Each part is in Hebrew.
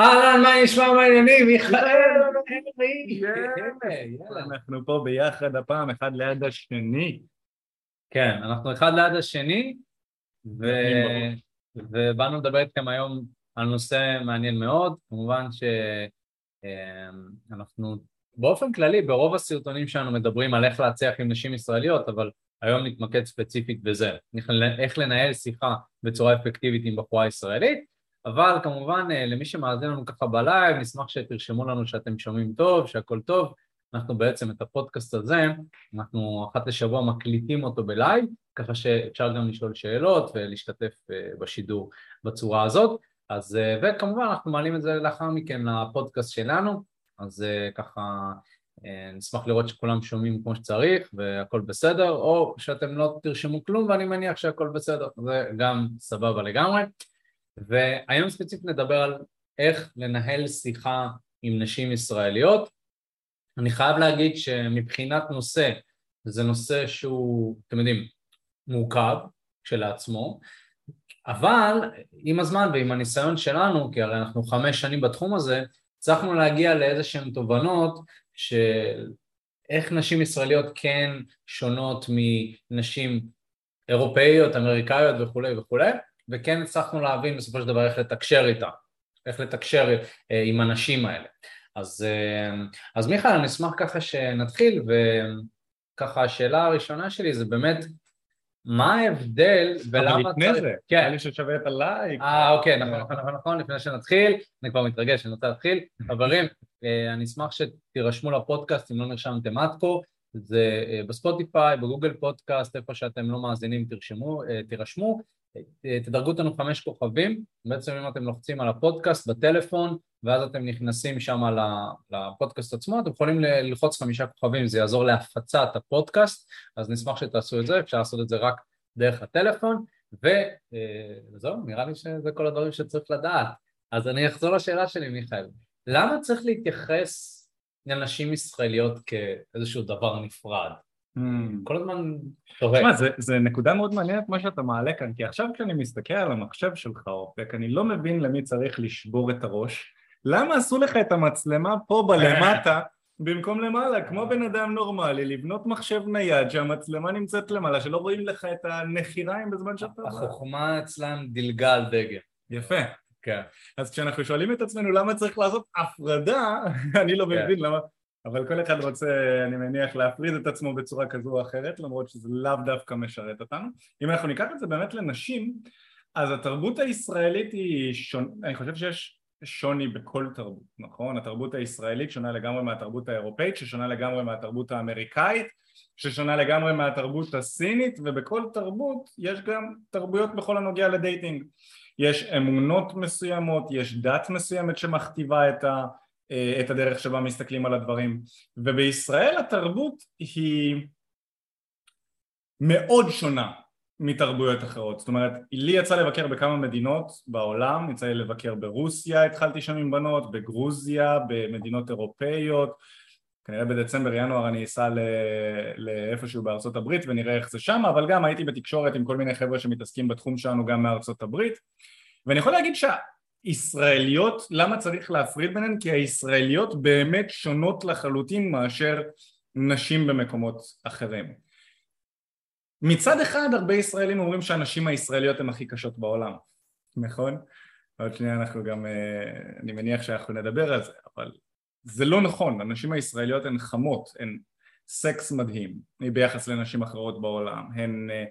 אהלן, מה נשמע, מה העניינים? מיכאל, אנחנו פה ביחד הפעם, אחד ליד השני. כן, אנחנו אחד ליד השני. ובאנו לדבר איתכם היום על נושא מעניין מאוד, כמובן שאנחנו באופן כללי ברוב הסרטונים שלנו מדברים על איך להצליח עם נשים ישראליות, אבל היום נתמקד ספציפית בזה, איך לנהל שיחה בצורה אפקטיבית עם בחורה ישראלית אבל כמובן אה, למי שמאזין לנו ככה בלייב, נשמח שתרשמו לנו שאתם שומעים טוב, שהכל טוב. אנחנו בעצם את הפודקאסט הזה, אנחנו אחת לשבוע מקליטים אותו בלייב, ככה שאפשר גם לשאול שאלות ולהשתתף אה, בשידור בצורה הזאת. אז, אה, וכמובן אנחנו מעלים את זה לאחר מכן לפודקאסט שלנו, אז ככה נשמח לראות שכולם שומעים כמו שצריך והכל בסדר, או שאתם לא תרשמו כלום ואני מניח שהכל בסדר, זה גם סבבה לגמרי. והיום ספציפית נדבר על איך לנהל שיחה עם נשים ישראליות. אני חייב להגיד שמבחינת נושא, זה נושא שהוא, אתם יודעים, מורכב כשלעצמו, אבל עם הזמן ועם הניסיון שלנו, כי הרי אנחנו חמש שנים בתחום הזה, הצלחנו להגיע לאיזה שהן תובנות של איך נשים ישראליות כן שונות מנשים אירופאיות, אמריקאיות וכולי וכולי, וכן הצלחנו להבין בסופו של דבר איך לתקשר איתה, איך לתקשר אה, עם הנשים האלה. אז, אה, אז מיכאל, אני אשמח ככה שנתחיל, וככה השאלה הראשונה שלי זה באמת, מה ההבדל ולמה... אבל לפני זה, כן. היה לי ששווה את הלייק. אה, אוקיי, נכון, נכון, נכון, נכון, לפני שנתחיל, אני כבר מתרגש, אני רוצה להתחיל. חברים, אה, אני אשמח שתירשמו לפודקאסט אם לא נרשמתם עד כה, זה בספוטיפיי, בגוגל פודקאסט, איפה שאתם לא מאזינים תרשמו, תירשמו, תדרגו אותנו חמש כוכבים, בעצם אם אתם לוחצים על הפודקאסט בטלפון ואז אתם נכנסים שם לפודקאסט עצמו, אתם יכולים ללחוץ חמישה כוכבים, זה יעזור להפצת הפודקאסט, אז נשמח שתעשו את זה, אפשר לעשות את זה רק דרך הטלפון, וזהו, אה, נראה לי שזה כל הדברים שצריך לדעת. אז אני אחזור לשאלה שלי, מיכאל, למה צריך להתייחס לנשים ישראליות כאיזשהו דבר נפרד? Hmm. כל הזמן תשמע, זה נקודה מאוד מעניינת מה שאתה מעלה כאן, כי עכשיו כשאני מסתכל על המחשב שלך, אופק, אני לא מבין למי צריך לשבור את הראש. למה עשו לך את המצלמה פה בלמטה במקום למעלה, כמו בן אדם נורמלי, לבנות מחשב נייד שהמצלמה נמצאת למעלה, שלא רואים לך את הנחיריים בזמן שאתה... החוכמה אצלם דילגה על דגל. יפה. כן. אז כשאנחנו שואלים את עצמנו למה צריך לעשות הפרדה, אני לא כן. מבין למה... אבל כל אחד רוצה, אני מניח, להפריד את עצמו בצורה כזו או אחרת, למרות שזה לאו דווקא משרת אותנו. אם אנחנו ניקח את זה באמת לנשים, אז התרבות הישראלית היא שונה, אני חושב שיש שוני בכל תרבות, נכון? התרבות הישראלית שונה לגמרי מהתרבות האירופאית, ששונה לגמרי מהתרבות האמריקאית, ששונה לגמרי מהתרבות הסינית, ובכל תרבות יש גם תרבויות בכל הנוגע לדייטינג. יש אמונות מסוימות, יש דת מסוימת שמכתיבה את ה... אה, את הדרך שבה מסתכלים על הדברים. ובישראל התרבות היא מאוד שונה מתרבויות אחרות. זאת אומרת לי יצא לבקר בכמה מדינות בעולם יצא לי לבקר ברוסיה התחלתי שם עם בנות בגרוזיה במדינות אירופאיות. כנראה בדצמבר ינואר אני אסע לאיפשהו בארצות הברית ונראה איך זה שם אבל גם הייתי בתקשורת עם כל מיני חבר'ה שמתעסקים בתחום שלנו גם מארצות הברית. ואני יכול להגיד שה... ישראליות, למה צריך להפריד ביניהן? כי הישראליות באמת שונות לחלוטין מאשר נשים במקומות אחרים. מצד אחד הרבה ישראלים אומרים שהנשים הישראליות הן הכי קשות בעולם, נכון? עוד שנייה אנחנו גם, אה, אני מניח שאנחנו נדבר על זה, אבל זה לא נכון, הנשים הישראליות הן חמות, הן סקס מדהים ביחס לנשים אחרות בעולם, הן, אה,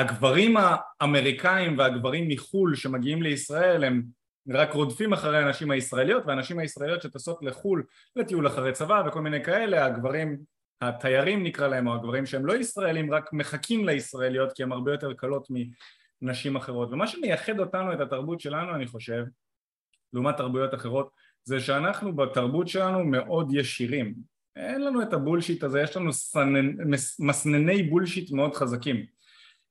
הגברים האמריקאים והגברים מחו"ל שמגיעים לישראל הם רק רודפים אחרי הנשים הישראליות והנשים הישראליות שטסות לחו"ל לטיול אחרי צבא וכל מיני כאלה הגברים התיירים נקרא להם או הגברים שהם לא ישראלים רק מחכים לישראליות כי הן הרבה יותר קלות מנשים אחרות. ומה שמייחד אותנו את התרבות שלנו אני חושב לעומת תרבויות אחרות זה שאנחנו בתרבות שלנו מאוד ישירים. אין לנו את הבולשיט הזה יש לנו סננ... מסנני בולשיט מאוד חזקים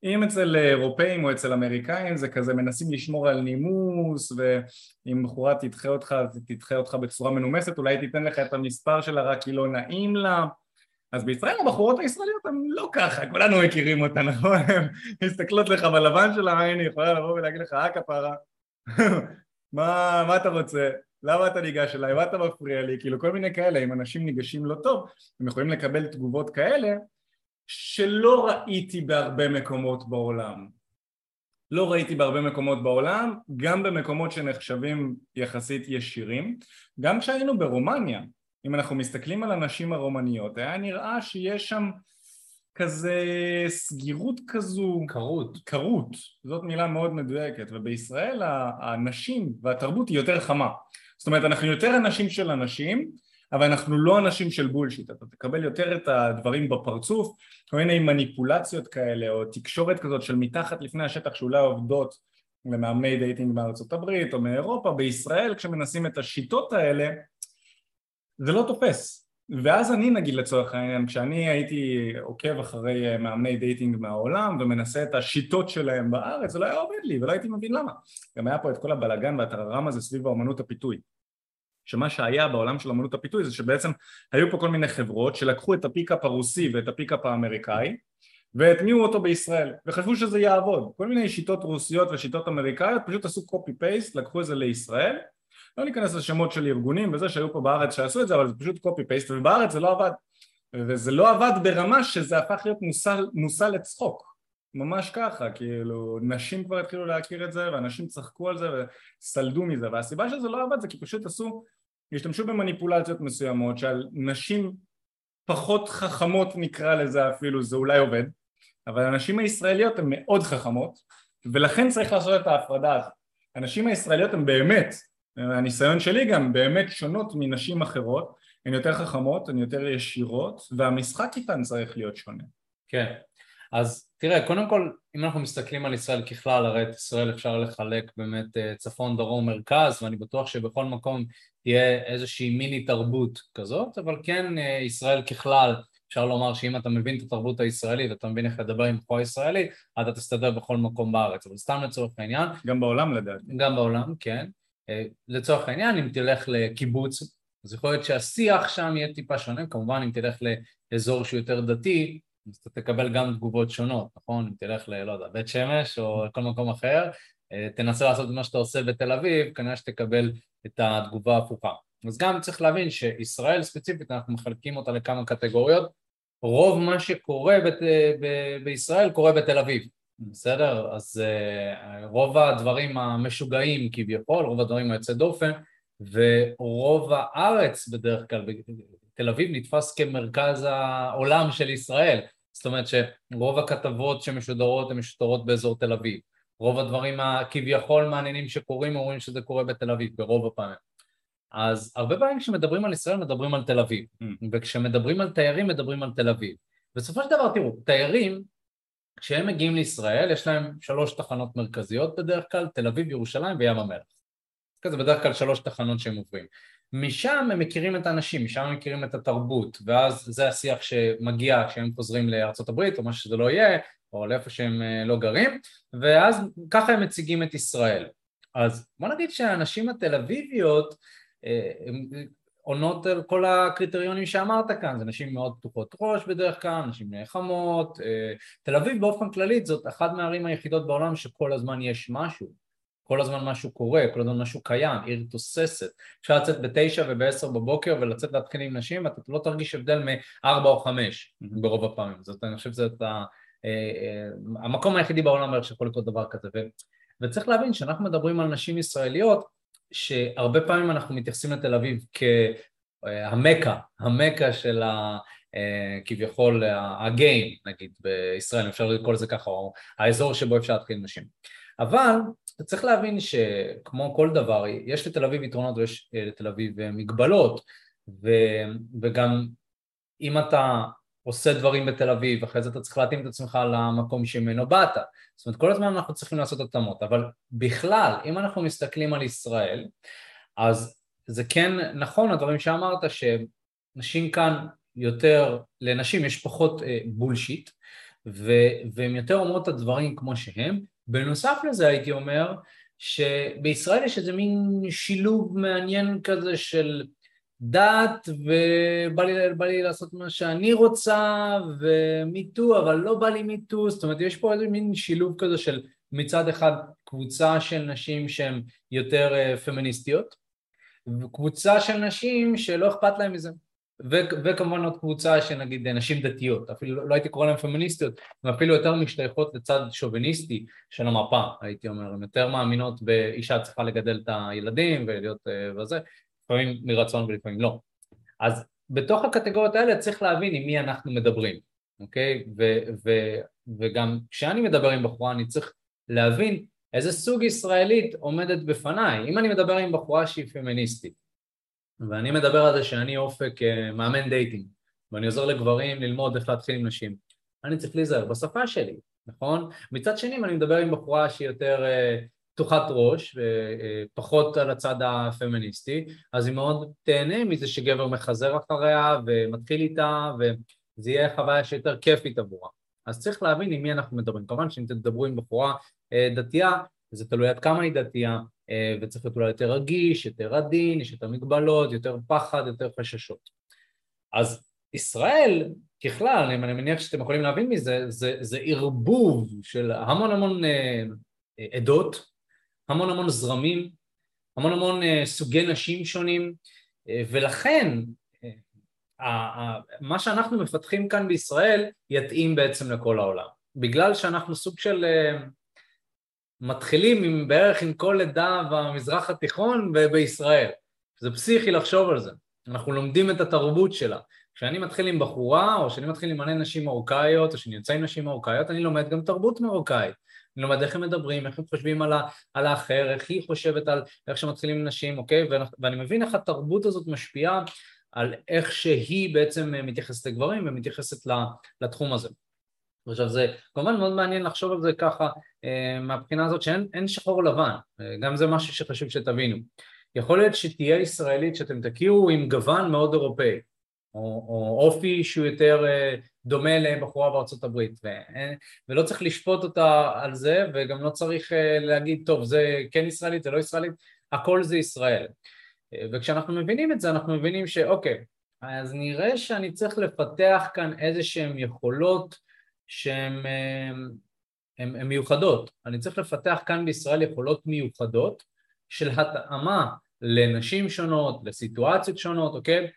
אם אצל אירופאים או אצל אמריקאים זה כזה מנסים לשמור על נימוס ואם בחורה תדחה אותך אז תדחה אותך בצורה מנומסת אולי תיתן לך את המספר שלה רק כי לא נעים לה אז בישראל הבחורות הישראליות הן לא ככה, כולנו מכירים אותה נכון? הן מסתכלות לך בלבן של העין, היא יכולה לבוא ולהגיד לך אה כפרה מה, מה אתה רוצה? למה אתה ניגש אליי? מה אתה מפריע לי? כאילו כל מיני כאלה, אם אנשים ניגשים לא טוב, הם יכולים לקבל תגובות כאלה שלא ראיתי בהרבה מקומות בעולם. לא ראיתי בהרבה מקומות בעולם, גם במקומות שנחשבים יחסית ישירים. גם כשהיינו ברומניה, אם אנחנו מסתכלים על הנשים הרומניות, היה נראה שיש שם כזה סגירות כזו... קרות. קרות, זאת מילה מאוד מדויקת, ובישראל הנשים והתרבות היא יותר חמה. זאת אומרת, אנחנו יותר אנשים של אנשים, אבל אנחנו לא אנשים של bullshit, אתה תקבל יותר את הדברים בפרצוף, כל מיני מניפולציות כאלה, או תקשורת כזאת של מתחת לפני השטח שאולי עובדות למאמני dating מארצות הברית או מאירופה, בישראל כשמנסים את השיטות האלה זה לא תופס, ואז אני נגיד לצורך העניין, כשאני הייתי עוקב אחרי מאמני dating מהעולם ומנסה את השיטות שלהם בארץ, זה לא היה עובד לי ולא הייתי מבין למה. גם היה פה את כל הבלגן והטררם הזה סביב האמנות הפיתוי. שמה שהיה בעולם של אמנות הפיתוי זה שבעצם היו פה כל מיני חברות שלקחו את ה pickup הרוסי ואת ה pickup האמריקאי והטמיעו אותו בישראל וחשבו שזה יעבוד. כל מיני שיטות רוסיות ושיטות אמריקאיות פשוט עשו copy paste לקחו את זה לישראל. לא ניכנס לשמות של ארגונים וזה שהיו פה בארץ שעשו את זה אבל זה פשוט copy paste ובארץ זה לא עבד. וזה לא עבד ברמה שזה הפך להיות מושא, לצחוק. ממש ככה, כאילו נשים כבר התחילו להכיר את זה ואנשים צחקו על זה וסלדו מזה. והסיבה שזה לא עבד זה כי פשוט עשו השתמשו במניפולציות מסוימות שעל נשים פחות חכמות נקרא לזה אפילו זה אולי עובד אבל הנשים הישראליות הן מאוד חכמות ולכן צריך לעשות את ההפרדה הזאת. הנשים הישראליות הן באמת, הניסיון שלי גם, באמת שונות מנשים אחרות הן יותר חכמות, הן יותר ישירות והמשחק איתן צריך להיות שונה. כן, אז תראה, קודם כל, אם אנחנו מסתכלים על ישראל ככלל, הרי את ישראל אפשר לחלק באמת אה, צפון, דרום, מרכז, ואני בטוח שבכל מקום תהיה איזושהי מיני תרבות כזאת, אבל כן אה, ישראל ככלל, אפשר לומר שאם אתה מבין את התרבות הישראלית, אתה מבין איך לדבר עם בחורה ישראלית, אתה תסתדר בכל מקום בארץ, אבל סתם לצורך העניין. גם בעולם לדעתי. גם בעולם, כן. אה, לצורך העניין, אם תלך לקיבוץ, אז יכול להיות שהשיח שם יהיה טיפה שונה, כמובן אם תלך לאזור שהוא יותר דתי, אז אתה תקבל גם תגובות שונות, נכון? אם תלך ל... לא יודע, בית שמש או כל מקום אחר, תנסה לעשות את מה שאתה עושה בתל אביב, כנראה שתקבל את התגובה ההפוכה. אז גם צריך להבין שישראל ספציפית, אנחנו מחלקים אותה לכמה קטגוריות, רוב מה שקורה בת... ב... בישראל קורה בתל אביב, בסדר? אז uh, רוב הדברים המשוגעים כביכול, רוב הדברים היוצא דופן, ורוב הארץ בדרך כלל, תל אביב נתפס כמרכז העולם של ישראל, זאת אומרת שרוב הכתבות שמשודרות הן משודרות באזור תל אביב, רוב הדברים הכביכול מעניינים שקורים אומרים שזה קורה בתל אביב ברוב הפעמים. אז הרבה פעמים כשמדברים על ישראל מדברים על תל אביב. Mm. וכשמדברים על תיירים מדברים על תל אביב. בסופו של דבר תראו, תיירים כשהם מגיעים לישראל יש להם שלוש תחנות מרכזיות בדרך כלל, תל אביב, ירושלים וים המלח. כזה בדרך כלל שלוש תחנות שהם עוברים. משם הם מכירים את האנשים, משם הם מכירים את התרבות ואז זה השיח שמגיע כשהם חוזרים הברית או מה שזה לא יהיה או לאיפה שהם אה, לא גרים ואז ככה הם מציגים את ישראל אז בוא נגיד שהנשים התל אביביות אה, עונות על כל הקריטריונים שאמרת כאן, זה נשים מאוד פתוחות ראש בדרך כלל, נשים חמות, אה, תל אביב באופן כללית זאת אחת מהערים היחידות בעולם שכל הזמן יש משהו כל הזמן משהו קורה, כל הזמן משהו קיים, עיר תוססת. אפשר לצאת בתשע ובעשר בבוקר ולצאת להתחיל עם נשים ואתה לא תרגיש הבדל מארבע או חמש ברוב הפעמים. זאת, אני חושב שזה את ה... אה, אה, המקום היחידי בעולם בערך שיכול לקרות דבר כזה. ו, וצריך להבין שאנחנו מדברים על נשים ישראליות שהרבה פעמים אנחנו מתייחסים לתל אביב כהמקה, המקה של ה... אה, כביכול הגיים נגיד בישראל, אפשר לקרוא לזה ככה, או האזור שבו אפשר להתחיל נשים. אבל צריך להבין שכמו כל דבר, יש לתל אביב יתרונות ויש אה, לתל אביב אה, מגבלות ו, וגם אם אתה עושה דברים בתל אביב, אחרי זה אתה צריך להתאים את עצמך למקום שממנו באת. זאת אומרת, כל הזמן אנחנו צריכים לעשות התאמות, אבל בכלל, אם אנחנו מסתכלים על ישראל, אז זה כן נכון הדברים שאמרת, שנשים כאן יותר, לנשים יש פחות אה, בולשיט, והן יותר אומרות את הדברים כמו שהם, בנוסף לזה הייתי אומר שבישראל יש איזה מין שילוב מעניין כזה של דת ובא לי, לי לעשות מה שאני רוצה ומיטו אבל לא בא לי מיטו זאת אומרת יש פה איזה מין שילוב כזה של מצד אחד קבוצה של נשים שהן יותר אה, פמיניסטיות, וקבוצה של נשים שלא אכפת להן מזה. ו- וכמובן עוד קבוצה שנגיד נשים דתיות, אפילו לא, לא הייתי קורא להן פמיניסטיות, הן אפילו יותר משתייכות לצד שוביניסטי של המפה, הייתי אומר, הן יותר מאמינות באישה צריכה לגדל את הילדים ולהיות וזה, לפעמים מרצון ולפעמים לא. אז בתוך הקטגוריות האלה צריך להבין עם מי אנחנו מדברים, אוקיי? ו- ו- וגם כשאני מדבר עם בחורה אני צריך להבין איזה סוג ישראלית עומדת בפניי. אם אני מדבר עם בחורה שהיא פמיניסטית, ואני מדבר על זה שאני אופק אה, מאמן dating, ואני עוזר לגברים ללמוד איך להתחיל עם נשים, אני צריך להיזהר בשפה שלי, נכון? מצד שני, אם אני מדבר עם בחורה שהיא יותר אה, פתוחת ראש, פחות על הצד הפמיניסטי, אז היא מאוד תהנה מזה שגבר מחזר אחריה ומתחיל איתה, וזה יהיה חוויה שיותר כיפית עבורה. אז צריך להבין עם מי אנחנו מדברים. כמובן שאם תדברו עם בחורה אה, דתייה, זה תלוי עד כמה היא דתייה, אה, וצריך להיות אולי יותר רגיש, יותר עדין, יש יותר מגבלות, יותר פחד, יותר חששות. אז ישראל, ככלל, אם אני מניח שאתם יכולים להבין מזה, זה, זה ערבוב של המון המון אה, עדות, המון המון זרמים, המון המון סוגי נשים שונים, ולכן מה שאנחנו מפתחים כאן בישראל יתאים בעצם לכל העולם. בגלל שאנחנו סוג של אה, מתחילים עם, בערך עם כל עדה במזרח התיכון ובישראל. זה פסיכי לחשוב על זה. אנחנו לומדים את התרבות שלה. כשאני מתחיל עם בחורה, או כשאני מתחיל עם מלא נשים מרוקאיות, או כשאני יוצא עם נשים מרוקאיות, אני לומד גם תרבות מרוקאית. לומד איך הם מדברים, איך הם חושבים על, ה, על האחר, איך היא חושבת על איך שמתחילים נשים, אוקיי? ואני מבין איך התרבות הזאת משפיעה על איך שהיא בעצם מתייחסת לגברים ומתייחסת לתחום הזה. עכשיו זה כמובן מאוד מעניין לחשוב על זה ככה אה, מהבחינה הזאת שאין שחור לבן, אה, גם זה משהו שחשוב שתבינו. יכול להיות שתהיה ישראלית שאתם תכירו עם גוון מאוד אירופאי, או, או אופי שהוא יותר אה, דומה לבחורה בארצות הברית, ו, ולא צריך לשפוט אותה על זה וגם לא צריך להגיד טוב זה כן ישראלית זה לא ישראלית, הכל זה ישראל. וכשאנחנו מבינים את זה אנחנו מבינים שאוקיי, אז נראה שאני צריך לפתח כאן איזה שהן יכולות שהן מיוחדות. אני צריך לפתח כאן בישראל יכולות מיוחדות של התאמה לנשים שונות, לסיטואציות שונות, אוקיי?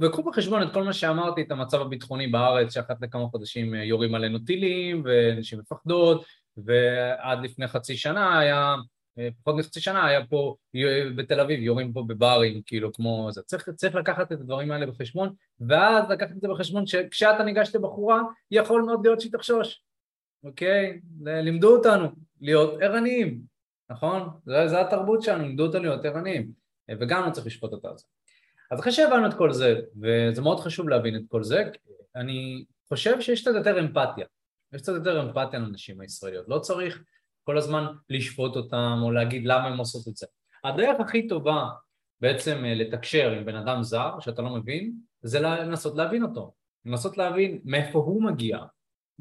וקחו בחשבון את כל מה שאמרתי, את המצב הביטחוני בארץ, שאחת לכמה חודשים יורים עלינו טילים ונשים מפחדות, ועד לפני חצי שנה היה פחות מחצי שנה היה פה בתל אביב, יורים פה בברים, כאילו כמו זה. צריך, צריך לקחת את הדברים האלה בחשבון, ואז לקחת את זה בחשבון שכשאתה ניגש לבחורה, יכול מאוד להיות שהיא תחשוש, אוקיי? לימדו אותנו להיות ערניים, נכון? זה התרבות שלנו, לימדו אותנו להיות ערניים, וגם לא צריך לשפוט אותה על זה. אז אחרי שהבנו את כל זה, וזה מאוד חשוב להבין את כל זה, אני חושב שיש קצת יותר אמפתיה. יש קצת יותר אמפתיה לנשים הישראליות. לא צריך כל הזמן לשפוט אותם או להגיד למה הם עושות את זה. הדרך הכי טובה בעצם אה, לתקשר עם בן אדם זר שאתה לא מבין זה לנסות להבין אותו, לנסות להבין מאיפה הוא מגיע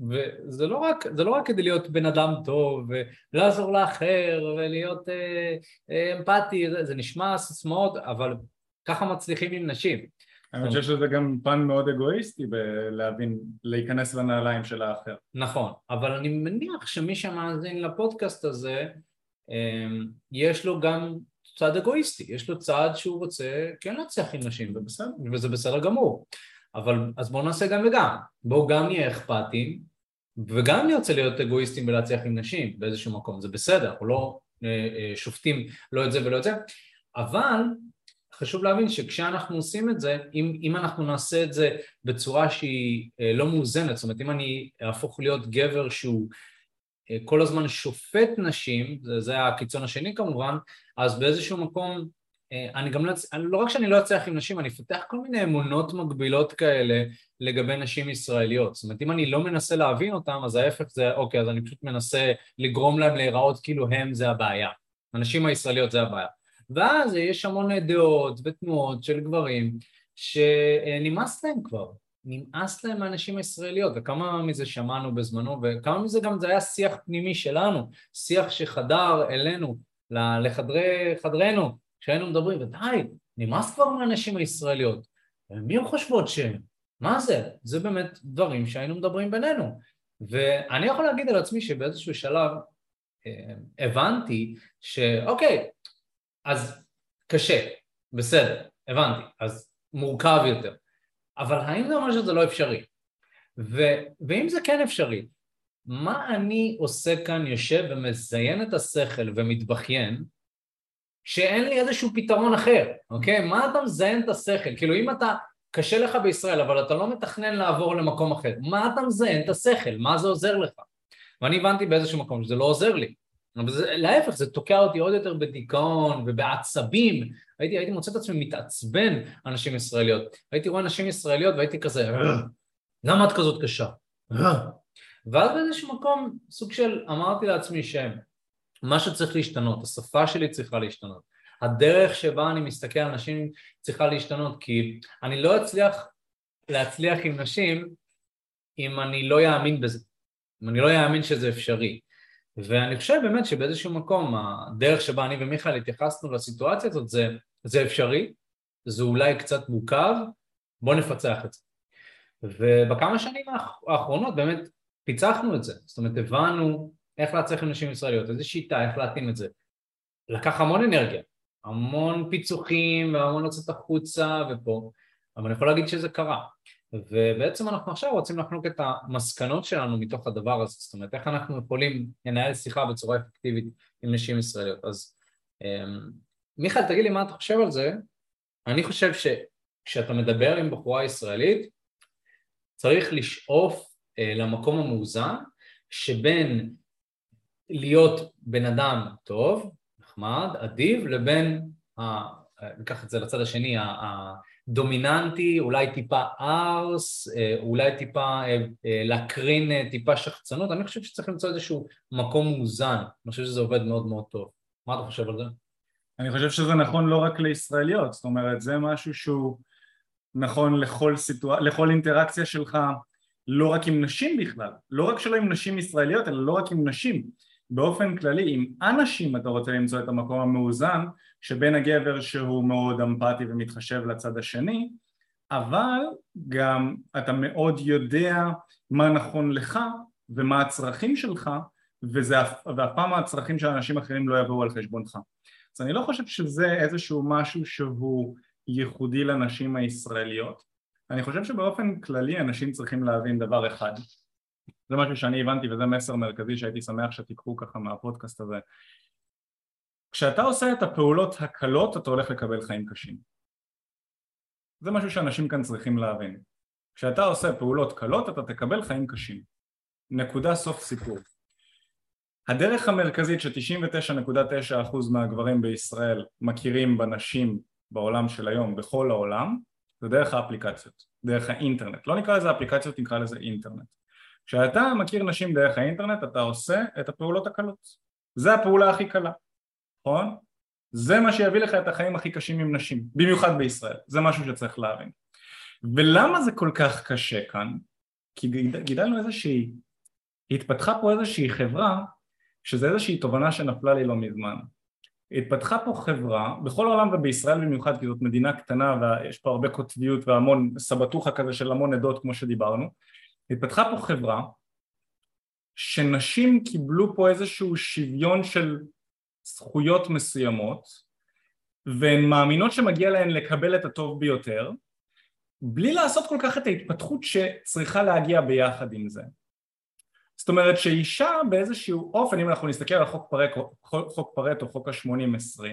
וזה לא רק, לא רק כדי להיות בן אדם טוב ולעזור לאחר ולהיות אה, אה, אמפתי, זה, זה נשמע סיסמאות אבל ככה מצליחים עם נשים האמת שיש לזה גם פן מאוד אגואיסטי בלהבין, להיכנס לנעליים של האחר. נכון, אבל אני מניח שמי שמאזין לפודקאסט הזה, אמ, יש לו גם צד אגואיסטי, יש לו צד שהוא רוצה כן להצליח עם נשים, ובסדר, וזה בסדר גמור. אבל אז בואו נעשה גם וגם, בואו גם נהיה אכפתיים, וגם נרצה להיות אגואיסטים ולהצליח עם נשים באיזשהו מקום, זה בסדר, אנחנו לא אה, אה, שופטים לא את זה ולא את זה, אבל חשוב להבין שכשאנחנו עושים את זה, אם, אם אנחנו נעשה את זה בצורה שהיא אה, לא מאוזנת, זאת אומרת אם אני אהפוך להיות גבר שהוא אה, כל הזמן שופט נשים, זה, זה הקיצון השני כמובן, אז באיזשהו מקום אה, אני גם לא, לא רק שאני לא אצליח עם נשים, אני אפתח כל מיני אמונות מגבילות כאלה לגבי נשים ישראליות. זאת אומרת, אם אני לא מנסה להבין אותן, אז ההפך זה, אוקיי, אז אני פשוט מנסה לגרום להם להיראות כאילו הם זה הבעיה. הנשים הישראליות זה הבעיה. ואז יש המון דעות ותנועות של גברים שנמאס להם כבר, נמאס להם מהנשים הישראליות, וכמה מזה שמענו בזמנו, וכמה מזה גם זה היה שיח פנימי שלנו, שיח שחדר אלינו, לחדרי חדרנו, כשהיינו מדברים, ודי, נמאס כבר מהנשים הישראליות, מי הן חושבות שהן? מה זה? זה באמת דברים שהיינו מדברים בינינו. ואני יכול להגיד על עצמי שבאיזשהו שלב הבנתי שאוקיי, אז קשה, בסדר, הבנתי, אז מורכב יותר, אבל האם זה אומר שזה לא אפשרי? ו, ואם זה כן אפשרי, מה אני עושה כאן, יושב ומזיין את השכל ומתבכיין, שאין לי איזשהו פתרון אחר, אוקיי? מה אתה מזיין את השכל? כאילו אם אתה, קשה לך בישראל אבל אתה לא מתכנן לעבור למקום אחר, מה אתה מזיין את השכל? מה זה עוזר לך? ואני הבנתי באיזשהו מקום שזה לא עוזר לי. אבל זה, להפך, זה תוקע אותי עוד יותר בדיכאון ובעצבים. הייתי, הייתי מוצא את עצמי מתעצבן אנשים ישראליות. הייתי רואה נשים ישראליות והייתי כזה, למה את כזאת קשה? ואז באיזשהו מקום, סוג של, אמרתי לעצמי שמשהו צריך להשתנות, השפה שלי צריכה להשתנות. הדרך שבה אני מסתכל על נשים צריכה להשתנות, כי אני לא אצליח להצליח עם נשים אם אני לא יאמין בזה, אם אני לא יאמין שזה אפשרי. ואני חושב באמת שבאיזשהו מקום הדרך שבה אני ומיכאל התייחסנו לסיטואציה הזאת זה, זה אפשרי, זה אולי קצת מורכב, בואו נפצח את זה. ובכמה שנים האחרונות באמת פיצחנו את זה, זאת אומרת הבנו איך להצליח עם נשים ישראליות, איזה שיטה, איך להתאים את זה. לקח המון אנרגיה, המון פיצוחים והמון לצאת החוצה ופה, אבל אני יכול להגיד שזה קרה. ובעצם אנחנו עכשיו רוצים לחנוק את המסקנות שלנו מתוך הדבר הזה, זאת אומרת איך אנחנו יכולים לנהל שיחה בצורה אפקטיבית עם נשים ישראליות. אז אמ, מיכאל תגיד לי מה אתה חושב על זה, אני חושב שכשאתה מדבר עם בחורה ישראלית צריך לשאוף אה, למקום המאוזן שבין להיות בן אדם טוב, נחמד, אדיב, לבין, ניקח את זה לצד השני, הדומיננטי, אולי טיפה ארס, אה, אולי טיפה אה, להקרין טיפה שחצנות, אני חושב שצריך למצוא איזשהו מקום מאוזן, אני חושב שזה עובד מאוד מאוד טוב. מה אתה חושב על זה? אני חושב שזה נכון לא רק לישראליות, זאת אומרת זה משהו שהוא נכון לכל, סיטואציה, לכל אינטראקציה שלך לא רק עם נשים בכלל, לא רק שלא עם נשים ישראליות אלא לא רק עם נשים. באופן כללי עם אנשים אתה רוצה למצוא את המקום המאוזן שבין הגבר שהוא מאוד אמפתי ומתחשב לצד השני אבל גם אתה מאוד יודע מה נכון לך ומה הצרכים שלך וזה, ואף פעם הצרכים של אנשים אחרים לא יבואו על חשבונך. אז אני לא חושב שזה איזשהו משהו שהוא ייחודי לנשים הישראליות. אני חושב שבאופן כללי אנשים צריכים להבין דבר אחד. זה משהו שאני הבנתי וזה מסר מרכזי שהייתי שמח שתיקחו ככה מהפודקאסט הזה כשאתה עושה את הפעולות הקלות אתה הולך לקבל חיים קשים. זה משהו שאנשים כאן צריכים להבין. כשאתה עושה פעולות קלות אתה תקבל חיים קשים. נקודה סוף סיפור. הדרך המרכזית ש-99.9% מהגברים בישראל מכירים בנשים בעולם של היום בכל העולם זה דרך האפליקציות, דרך האינטרנט, לא נקרא לזה אפליקציות, נקרא לזה אינטרנט. כשאתה מכיר נשים דרך האינטרנט אתה עושה את הפעולות הקלות, זה הפעולה הכי קלה, נכון? זה מה שיביא לך את החיים הכי קשים עם נשים, במיוחד בישראל, זה משהו שצריך להבין. ולמה זה כל כך קשה כאן? כי גידלנו איזושהי, התפתחה פה איזושהי חברה שזה איזושהי תובנה שנפלה לי לא מזמן התפתחה פה חברה, בכל העולם ובישראל במיוחד כי זאת מדינה קטנה ויש פה הרבה קוטביות והמון סבטוחה כזה של המון עדות כמו שדיברנו התפתחה פה חברה שנשים קיבלו פה איזשהו שוויון של זכויות מסוימות והן מאמינות שמגיע להן לקבל את הטוב ביותר בלי לעשות כל כך את ההתפתחות שצריכה להגיע ביחד עם זה. זאת אומרת שאישה באיזשהו אופן, אם אנחנו נסתכל על חוק פרטו, חוק פרטו, חוק ה-80-20,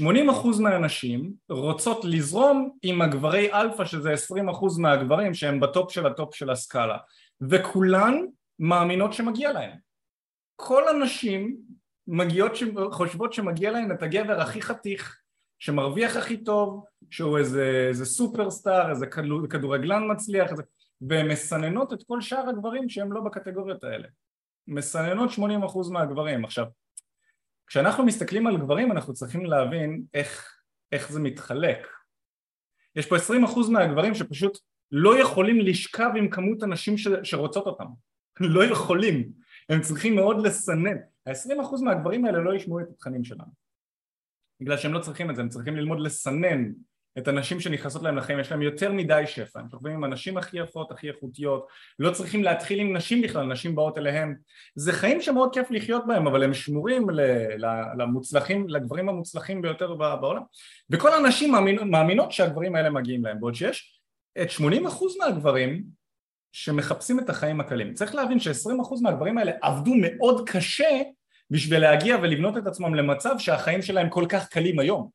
80% מהנשים רוצות לזרום עם הגברי אלפא שזה 20% מהגברים שהם ב top של ה top של הסקאלה. וכולן מאמינות שמגיע להם כל הנשים מגיעות, חושבות שמגיע להם את הגבר הכי חתיך שמרוויח הכי טוב שהוא איזה, איזה סופרסטאר, איזה כדורגלן מצליח, איזה... והן מסננות את כל שאר הגברים שהם לא בקטגוריות האלה. מסננות 80% מהגברים. עכשיו כשאנחנו מסתכלים על גברים אנחנו צריכים להבין איך, איך זה מתחלק. יש פה 20% מהגברים שפשוט לא יכולים לשכב עם כמות הנשים ש, שרוצות אותם. לא יכולים. הם צריכים מאוד לסנן ה-20% מהגברים האלה לא ישמעו את התכנים שלנו. בגלל שהם לא צריכים את זה הם צריכים ללמוד לסנן את הנשים שנכנסות להם לחיים, יש להם יותר מדי שפע, הם שוכבים עם הנשים הכי יפות, הכי איכותיות, לא צריכים להתחיל עם נשים בכלל, נשים באות אליהם, זה חיים שמאוד כיף לחיות בהם, אבל הם שמורים למוצלחים, לגברים המוצלחים ביותר בעולם, וכל הנשים מאמינות שהגברים האלה מגיעים להם, בעוד שיש את 80% מהגברים שמחפשים את החיים הקלים. צריך להבין ש-20% מהגברים האלה עבדו מאוד קשה בשביל להגיע ולבנות את עצמם למצב שהחיים שלהם כל כך קלים היום.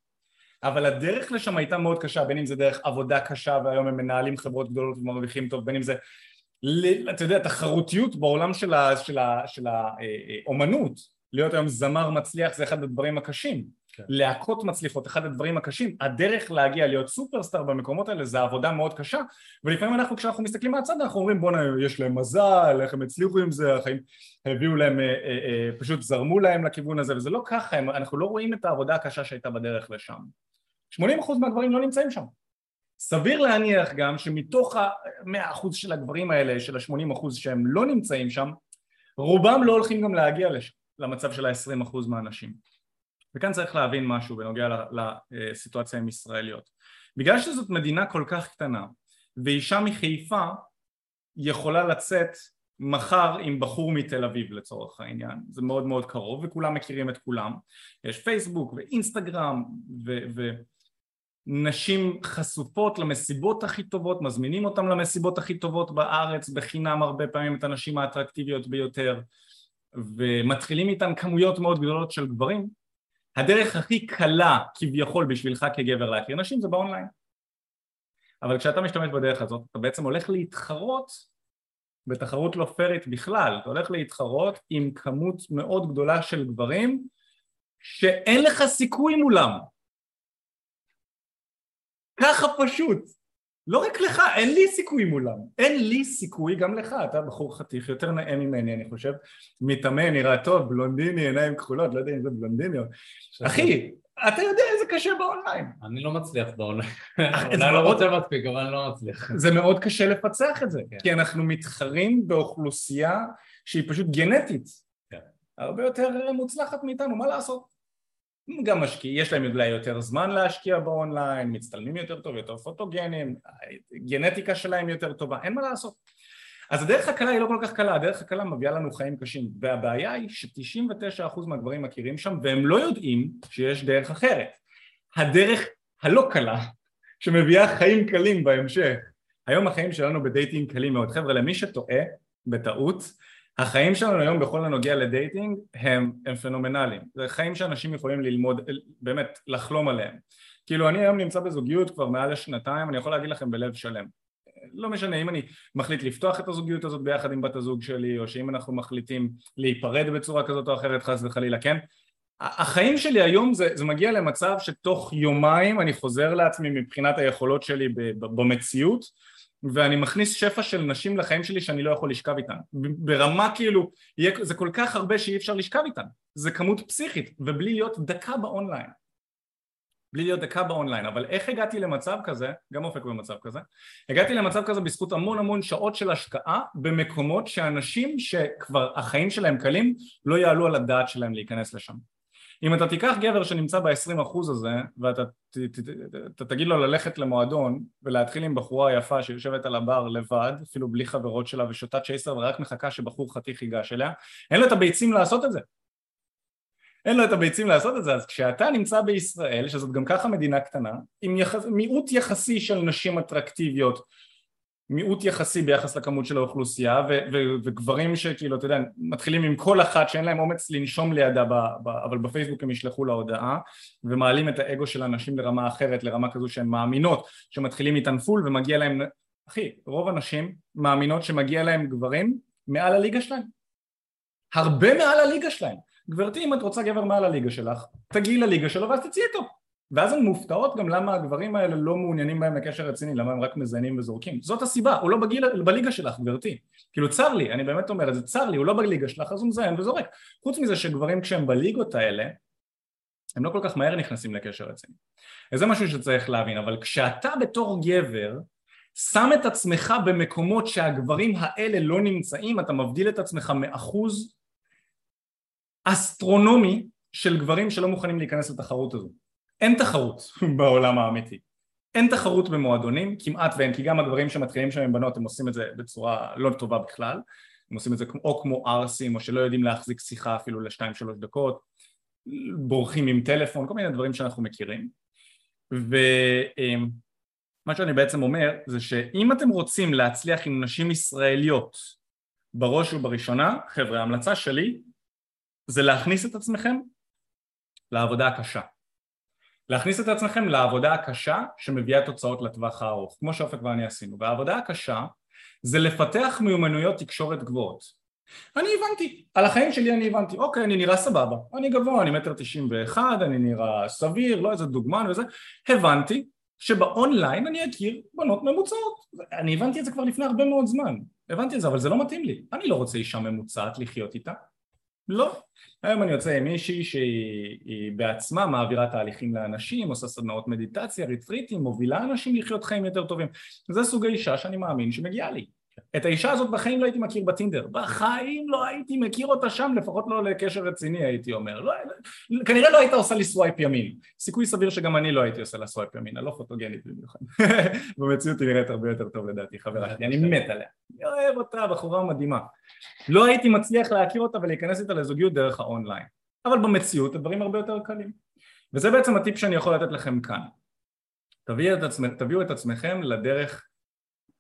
אבל הדרך לשם הייתה מאוד קשה, בין אם זה דרך עבודה קשה והיום הם מנהלים חברות גדולות ומרוויחים טוב, בין אם זה, אתה יודע, תחרותיות בעולם של, האומנות, להיות היום זמר מצליח זה אחד הדברים הקשים. כן. להקות מצליחות, אחד הדברים הקשים, הדרך להגיע להיות סופרסטאר במקומות האלה זה עבודה מאוד קשה ולפעמים אנחנו כשאנחנו מסתכלים מהצד אנחנו אומרים בואנה יש להם מזל, איך הם הצליחו עם זה, החיים הביאו להם, אה, אה, אה, פשוט זרמו להם לכיוון הזה וזה לא ככה, הם, אנחנו לא רואים את העבודה הקשה שהייתה בדרך לשם 80% מהגברים לא נמצאים שם סביר להניח גם שמתוך ה-100% של הגברים האלה, של ה-80% שהם לא נמצאים שם רובם לא הולכים גם להגיע לשם, למצב של ה-20% מהאנשים. וכאן צריך להבין משהו בנוגע לסיטואציה עם ישראליות. בגלל שזאת מדינה כל כך קטנה ואישה מחיפה יכולה לצאת מחר עם בחור מתל אביב לצורך העניין, זה מאוד מאוד קרוב וכולם מכירים את כולם, יש פייסבוק ואינסטגרם ו... ו- נשים חשופות למסיבות הכי טובות, מזמינים אותם למסיבות הכי טובות בארץ בחינם הרבה פעמים את הנשים האטרקטיביות ביותר ומתחילים איתן כמויות מאוד גדולות של גברים הדרך הכי קלה כביכול בשבילך כגבר להכיר נשים זה באונליין. אבל כשאתה משתמש בדרך הזאת אתה בעצם הולך להתחרות בתחרות לא פיירית בכלל, אתה הולך להתחרות עם כמות מאוד גדולה של גברים שאין לך סיכוי מולם. ככה פשוט לא רק לך, אין לי סיכוי מולם, אין לי סיכוי גם לך, אתה בחור חתיך יותר נאה ממני אני חושב, מתאמן, נראה טוב, בלונדיני, עיניים כחולות, לא יודע אם זה בלונדיני, אחי, אתה יודע איזה קשה באונליין. אני לא מצליח באונליין, אני לא רוצה מספיק, אבל אני לא מצליח. זה מאוד קשה לפצח את זה, כן. כי אנחנו מתחרים באוכלוסייה שהיא פשוט גנטית, כן. הרבה יותר מוצלחת מאיתנו, מה לעשות? גם משקיע, יש להם אולי יותר זמן להשקיע באונליין, מצטלמים יותר טוב, יותר פוטוגנים, גנטיקה שלהם יותר טובה, אין מה לעשות. אז הדרך הקלה היא לא כל כך קלה, הדרך הקלה מביאה לנו חיים קשים, והבעיה היא ש-99% מהגברים מכירים שם והם לא יודעים שיש דרך אחרת. הדרך הלא קלה, שמביאה חיים קלים בהמשך. היום החיים שלנו ב dating קלים מאוד. חבר'ה, למי שטועה בטעות, החיים שלנו היום בכל הנוגע ל dating הם, הם פנומנליים, זה חיים שאנשים יכולים ללמוד, באמת לחלום עליהם. כאילו אני היום נמצא בזוגיות כבר מעל לשנתיים, אני יכול להגיד לכם בלב שלם. לא משנה אם אני מחליט לפתוח את הזוגיות הזאת ביחד עם בת הזוג שלי או שאם אנחנו מחליטים להיפרד בצורה כזאת או אחרת חס וחלילה כן? החיים שלי היום זה, זה מגיע למצב שתוך יומיים אני חוזר לעצמי מבחינת היכולות שלי במציאות ואני מכניס שפע של נשים לחיים שלי שאני לא יכול לשכב איתן. ברמה כאילו זה כל כך הרבה שאי אפשר לשכב איתן. זה כמות פסיכית ובלי להיות דקה באונליין. בלי להיות דקה באונליין. אבל איך הגעתי למצב כזה? גם אופק במצב כזה. הגעתי למצב כזה בזכות המון המון שעות של השקעה במקומות שאנשים שכבר החיים שלהם קלים לא יעלו על הדעת שלהם להיכנס לשם אם אתה תיקח גבר שנמצא ב-20% הזה ואתה ת, ת, ת, ת, תגיד לו ללכת למועדון ולהתחיל עם בחורה יפה שיושבת על הבר לבד אפילו בלי חברות שלה ושותה צ'ייסר ורק מחכה שבחור חתיך ייגש אליה אין לו את הביצים לעשות את זה. אין לו את הביצים לעשות את זה. אז כשאתה נמצא בישראל שזאת גם ככה מדינה קטנה עם יחס, מיעוט יחסי של נשים אטרקטיביות מיעוט יחסי ביחס לכמות של האוכלוסייה ו- ו- וגברים שכאילו אתה יודע מתחילים עם כל אחת שאין להם אומץ לנשום לידה ב- ב- אבל בפייסבוק הם ישלחו לה הודעה ומעלים את האגו של הנשים לרמה אחרת לרמה כזו שהן מאמינות שמתחילים איתן פול ומגיע להם אחי רוב הנשים מאמינות שמגיע להם גברים מעל הליגה שלהם. הרבה מעל הליגה שלהם. גברתי אם את רוצה גבר מעל הליגה שלך תגיעי לליגה שלו ואז תצאי איתו ואז הן מופתעות גם למה הגברים האלה לא מעוניינים בהם לקשר רציני, למה הם רק מזיינים וזורקים. זאת הסיבה, הוא לא בגיל, בליגה שלך גברתי. כאילו צר לי, אני באמת אומר את זה, צר לי, הוא לא בליגה שלך אז הוא מזיין וזורק. חוץ מזה שגברים כשהם בליגות האלה, הם לא כל כך מהר נכנסים לקשר רציני. וזה משהו שצריך להבין, אבל כשאתה בתור גבר שם את עצמך במקומות שהגברים האלה לא נמצאים, אתה מבדיל את עצמך מאחוז אסטרונומי של גברים שלא מוכנים להיכנס לתחרות הזו. אין תחרות בעולם האמיתי. אין תחרות במועדונים, כמעט ואין, כי גם הגברים שמתחילים שם עם בנות הם עושים את זה בצורה לא טובה בכלל, הם עושים את זה או כמו ערסים או שלא יודעים להחזיק שיחה אפילו לשתיים שלוש דקות, בורחים עם טלפון, כל מיני דברים שאנחנו מכירים. ומה שאני בעצם אומר זה שאם אתם רוצים להצליח עם נשים ישראליות בראש ובראשונה, חבר'ה ההמלצה שלי זה להכניס את עצמכם לעבודה הקשה להכניס את עצמכם לעבודה הקשה שמביאה תוצאות לטווח הארוך, כמו שאופק ואני עשינו. והעבודה הקשה זה לפתח מיומנויות תקשורת גבוהות. אני הבנתי, על החיים שלי אני הבנתי, אוקיי, אני נראה סבבה, אני גבוה, אני מטר תשעים ואחד, אני נראה סביר, לא איזה דוגמן וזה, הבנתי שבאונליין אני אכיר בנות ממוצעות. אני הבנתי את זה כבר לפני הרבה מאוד זמן, הבנתי את זה, אבל זה לא מתאים לי. אני לא רוצה אישה ממוצעת לחיות איתה, לא. היום אני יוצא עם מישהי שהיא בעצמה מעבירה תהליכים לאנשים, עושה סדנאות מדיטציה, ריטריטים, מובילה אנשים לחיות חיים יותר טובים. זה סוג האישה שאני מאמין שמגיעה לי. את האישה הזאת בחיים לא הייתי מכיר בטינדר, בחיים לא הייתי מכיר אותה שם, לפחות לא לקשר רציני הייתי אומר, לא, כנראה לא היית עושה לי swipe ימין, סיכוי סביר שגם אני לא הייתי עושה לה swipe ימין, אני לא פוטוגנית במיוחד, במציאות היא נראית הרבה יותר טוב לדעתי חברה שלי, אני מת עליה, אני אוהב אותה, בחורה מדהימה, לא הייתי מצליח להכיר אותה ולהיכנס איתה לזוגיות דרך האונליין, אבל במציאות הדברים הרבה יותר קלים, וזה בעצם הטיפ שאני יכול לתת לכם כאן, תביאו את, עצמכ, תביאו את עצמכם לדרך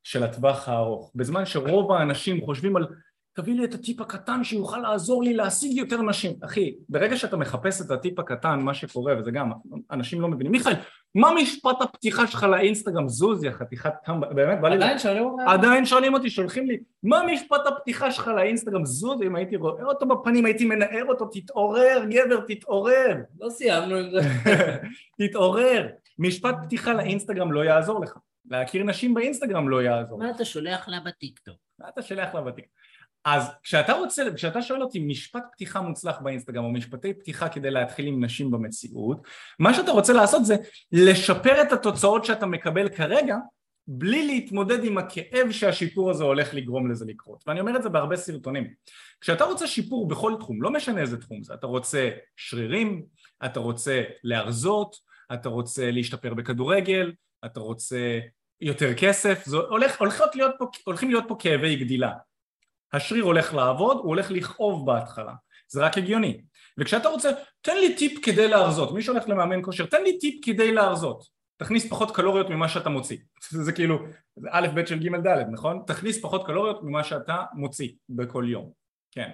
של הטווח הארוך, בזמן שרוב האנשים חושבים על תביא לי את הטיפ הקטן שיוכל לעזור לי להשיג יותר נשים. אחי, ברגע שאתה מחפש את הטיפ הקטן, מה שקורה, וזה גם, אנשים לא מבינים, מיכאל, מה משפט הפתיחה שלך לאינסטגרם? זוז, יא חתיכת טמבה, באמת, בא לי... עדיין שואלים אותי. עדיין שואלים אותי, שולחים לי, מה משפט הפתיחה שלך לאינסטגרם? זוז, אם הייתי רואה אותו בפנים, הייתי מנער אותו, תתעורר, גבר, תתעורר. לא סיימנו עם זה. תתעורר. משפט פתיחה לאינסטגרם לא יעזור לך. להכיר נשים באינסטגרם לא יעזור. מה אתה שולח לה בטיקטוק? מה אתה שולח לה בטיקטוק? אז כשאתה רוצה, כשאתה שואל אותי משפט פתיחה מוצלח באינסטגרם או משפטי פתיחה כדי להתחיל עם נשים במציאות, מה שאתה רוצה לעשות זה לשפר את התוצאות שאתה מקבל כרגע בלי להתמודד עם הכאב שהשיפור הזה הולך לגרום לזה לקרות ואני אומר את זה בהרבה סרטונים כשאתה רוצה שיפור בכל תחום, לא משנה איזה תחום זה, אתה רוצה שרירים, אתה רוצה להרזות, אתה רוצה להשתפר בכדורגל, אתה רוצה יותר כסף, זה הולך, להיות פה, הולכים להיות פה כאבי גדילה. השריר הולך לעבוד, הוא הולך לכאוב בהתחלה, זה רק הגיוני. וכשאתה רוצה, תן לי טיפ כדי להרזות, מי שהולך למאמן כושר, תן לי טיפ כדי להרזות, תכניס פחות קלוריות ממה שאתה מוציא, זה כאילו, זה א' ב' של ג' ד', נכון? תכניס פחות קלוריות ממה שאתה מוציא בכל יום, כן.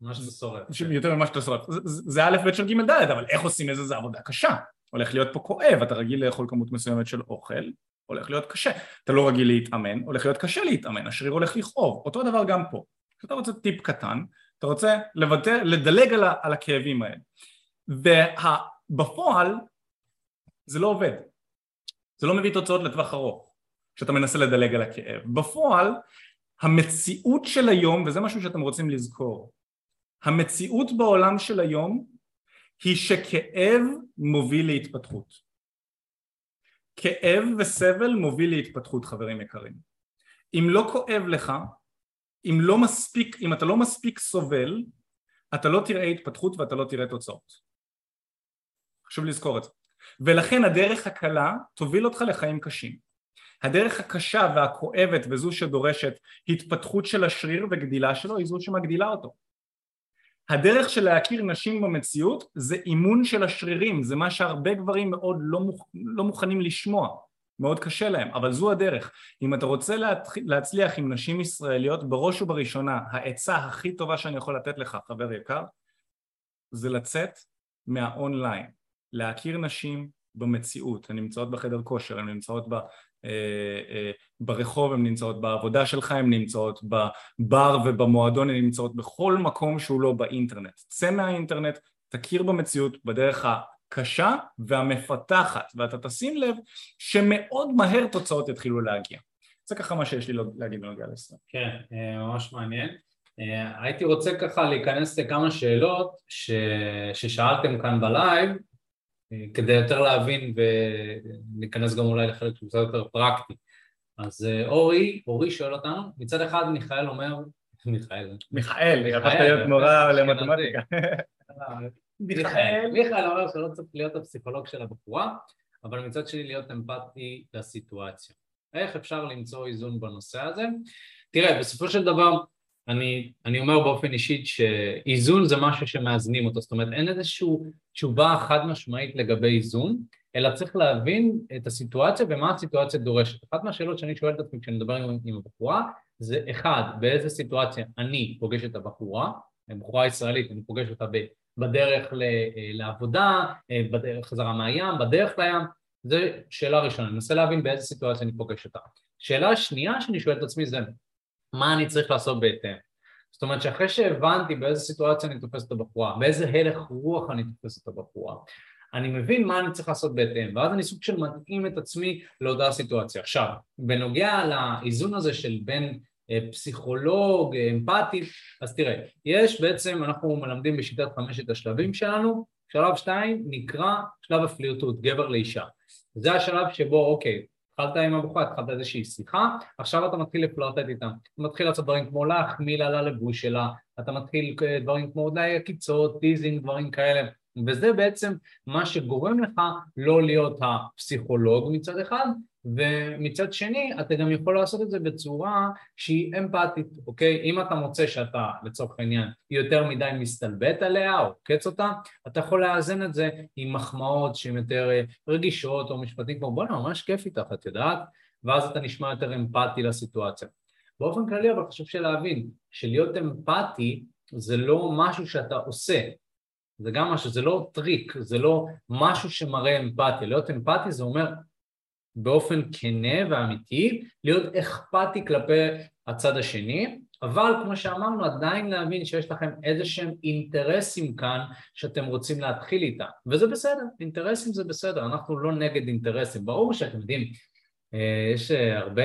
מה שאתה שורף. יותר ממה שאתה שורף, זה א' ב' של ג' ד', אבל איך עושים איזה, זה עבודה קשה, הולך להיות פה כואב, אתה רגיל לאכול כמות מסוימת של אוכל, הולך להיות קשה. אתה לא רגיל להתאמן, הולך להיות קשה להתאמן, השריר הולך לכאוב. אותו דבר גם פה. אתה רוצה טיפ קטן, אתה רוצה לבטא, לדלג על, על הכאבים האלה. ובפועל זה לא עובד. זה לא מביא תוצאות לטווח ארוך, כשאתה מנסה לדלג על הכאב. בפועל, המציאות של היום, וזה משהו שאתם רוצים לזכור, המציאות בעולם של היום היא שכאב מוביל להתפתחות. כאב וסבל מוביל להתפתחות חברים יקרים. אם לא כואב לך, אם לא מספיק, אם אתה לא מספיק סובל, אתה לא תראה התפתחות ואתה לא תראה תוצאות. חשוב לזכור את זה. ולכן הדרך הקלה תוביל אותך לחיים קשים. הדרך הקשה והכואבת וזו שדורשת התפתחות של השריר וגדילה שלו היא זו שמגדילה אותו. הדרך של להכיר נשים במציאות זה אימון של השרירים, זה מה שהרבה גברים מאוד לא, מוכ... לא מוכנים לשמוע, מאוד קשה להם, אבל זו הדרך. אם אתה רוצה להצליח עם נשים ישראליות, בראש ובראשונה, העצה הכי טובה שאני יכול לתת לך, חבר יקר, זה לצאת מהאונליין, להכיר נשים במציאות, הן נמצאות בחדר כושר, הן נמצאות ברחוב, הן נמצאות בעבודה שלך, הן נמצאות בבר ובמועדון, הן נמצאות בכל מקום שהוא לא באינטרנט. צא מהאינטרנט, תכיר במציאות בדרך הקשה והמפתחת, ואתה תשים לב שמאוד מהר תוצאות יתחילו להגיע. זה ככה מה שיש לי להגיד בנוגע לישראל. כן, אה, ממש מעניין. הייתי רוצה ככה להיכנס לכמה שאלות ש... ששאלתם כאן בלייב כדי יותר להבין וניכנס גם אולי לחלק שהוא קצת יותר פרקטי. אז אה, אורי, אורי שואל אותנו, מצד אחד מיכאל אומר, מיכאל, מיכאל, הפכת להיות מורה למתמטיקה. מיכאל, מיכאל אומר שלא צריך להיות הפסיכולוג של הבחורה, אבל מצד שני להיות אמפתי לסיטואציה. איך אפשר למצוא איזון בנושא הזה? תראה, בסופו של דבר אני, אני אומר באופן אישי שאיזון זה משהו שמאזנים אותו, זאת אומרת אין איזושהי תשובה חד משמעית לגבי איזון, אלא צריך להבין את הסיטואציה ומה הסיטואציה דורשת. אחת מהשאלות שאני שואל את עצמי כשאני מדבר עם, עם הבחורה זה אחד, באיזה סיטואציה אני פוגש את הבחורה, בחורה ישראלית, אני פוגש אותה בדרך לעבודה, בדרך חזרה מהים, בדרך לים, זו שאלה ראשונה, אני מנסה להבין באיזה סיטואציה אני פוגש אותה. שאלה שנייה שאני שואל את עצמי זה מה אני צריך לעשות בהתאם. זאת אומרת שאחרי שהבנתי באיזה סיטואציה אני תופס את הבחורה, באיזה הלך רוח אני תופס את הבחורה, אני מבין מה אני צריך לעשות בהתאם, ואז אני סוג של מתאים את עצמי לאותה סיטואציה. עכשיו, בנוגע לאיזון הזה של בין אה, פסיכולוג, אה, אמפתי, אז תראה, יש בעצם, אנחנו מלמדים בשיטת חמשת השלבים שלנו, שלב שתיים נקרא שלב הפלירטות, גבר לאישה. זה השלב שבו, אוקיי, התחלת עם הבחורה, התחלת איזושהי שיחה, עכשיו אתה מתחיל לפלרטט איתה, אתה מתחיל לעשות דברים כמו להחמיא לה ללבוש שלה, אתה מתחיל אה, דברים כמו אולי עקיצות, teasing, דברים כאלה, וזה בעצם מה שגורם לך לא להיות הפסיכולוג מצד אחד, ומצד שני אתה גם יכול לעשות את זה בצורה שהיא אמפתית, אוקיי? אם אתה מוצא שאתה לצורך העניין יותר מדי מסתלבט עליה או עוקץ אותה, אתה יכול לאזן את זה עם מחמאות שהן יותר אה, רגישות או משפטים כמו בואנה ממש כיף איתך, את יודעת? ואז אתה נשמע יותר אמפתי לסיטואציה. באופן כללי אבל חשוב שלהבין שלהיות אמפתי זה לא משהו שאתה עושה, זה גם משהו, זה לא טריק, זה לא משהו שמראה אמפתיה, להיות אמפתי זה אומר באופן כנה ואמיתי, להיות אכפתי כלפי הצד השני, אבל כמו שאמרנו עדיין להבין שיש לכם איזה שהם אינטרסים כאן שאתם רוצים להתחיל איתם וזה בסדר, אינטרסים זה בסדר, אנחנו לא נגד אינטרסים, ברור שאתם יודעים יש אה, הרבה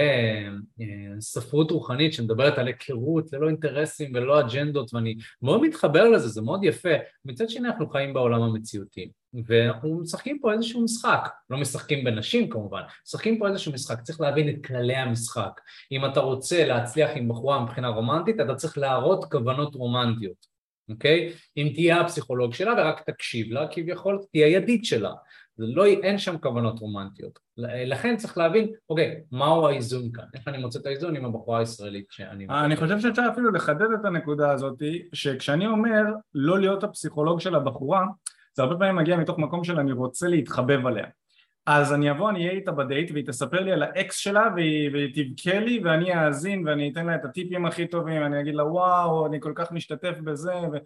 אה, ספרות רוחנית שמדברת על היכרות ללא אינטרסים וללא אג'נדות ואני מאוד מתחבר לזה, זה מאוד יפה. מצד שני אנחנו חיים בעולם המציאותי ואנחנו משחקים פה איזשהו משחק, לא משחקים בנשים כמובן, משחקים פה איזשהו משחק, צריך להבין את כללי המשחק. אם אתה רוצה להצליח עם בחורה מבחינה רומנטית אתה צריך להראות כוונות רומנטיות, אוקיי? אם תהיה הפסיכולוג שלה ורק תקשיב לה, כביכול תהיה ידיד שלה. זה לא, אין שם כוונות רומנטיות. לכן צריך להבין, אוקיי, מהו האיזון כאן? איך אני מוצא את האיזון עם הבחורה הישראלית שאני... אני חושב שאפשר אפילו לחדד את הנקודה הזאת, שכשאני אומר לא להיות הפסיכולוג של הבחורה, זה הרבה פעמים מגיע מתוך מקום של אני רוצה להתחבב עליה. אז אני אבוא, אני אהיה איתה בדייט והיא תספר לי על האקס שלה והיא, והיא תבכה לי ואני אאזין ואני אתן לה את הטיפים הכי טובים, אני אגיד לה וואו, אני כל כך משתתף בזה ו...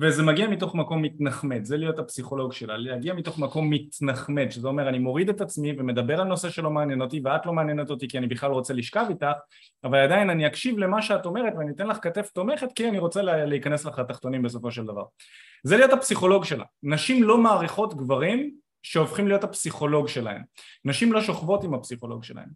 וזה מגיע מתוך מקום מתנחמד, זה להיות הפסיכולוג שלה, להגיע מתוך מקום מתנחמד, שזה אומר אני מוריד את עצמי ומדבר על נושא שלא מעניין אותי ואת לא מעניינת אותי כי אני בכלל רוצה לשכב איתך, אבל עדיין אני אקשיב למה שאת אומרת ואני אתן לך כתף תומכת כי אני רוצה להיכנס לך לתחתונים בסופו של דבר. זה להיות הפסיכולוג שלה. נשים לא מעריכות גברים שהופכים להיות הפסיכולוג שלהם. נשים לא שוכבות עם הפסיכולוג שלהם.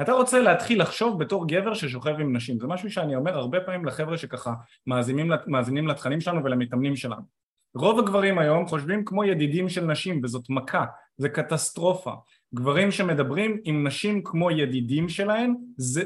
אתה רוצה להתחיל לחשוב בתור גבר ששוכב עם נשים. זה משהו שאני אומר הרבה פעמים לחבר'ה שככה מאזינים, מאזינים לתכנים שלנו ולמתאמנים שלנו. רוב הגברים היום חושבים כמו ידידים של נשים וזאת מכה, זה קטסטרופה. גברים שמדברים עם נשים כמו ידידים שלהם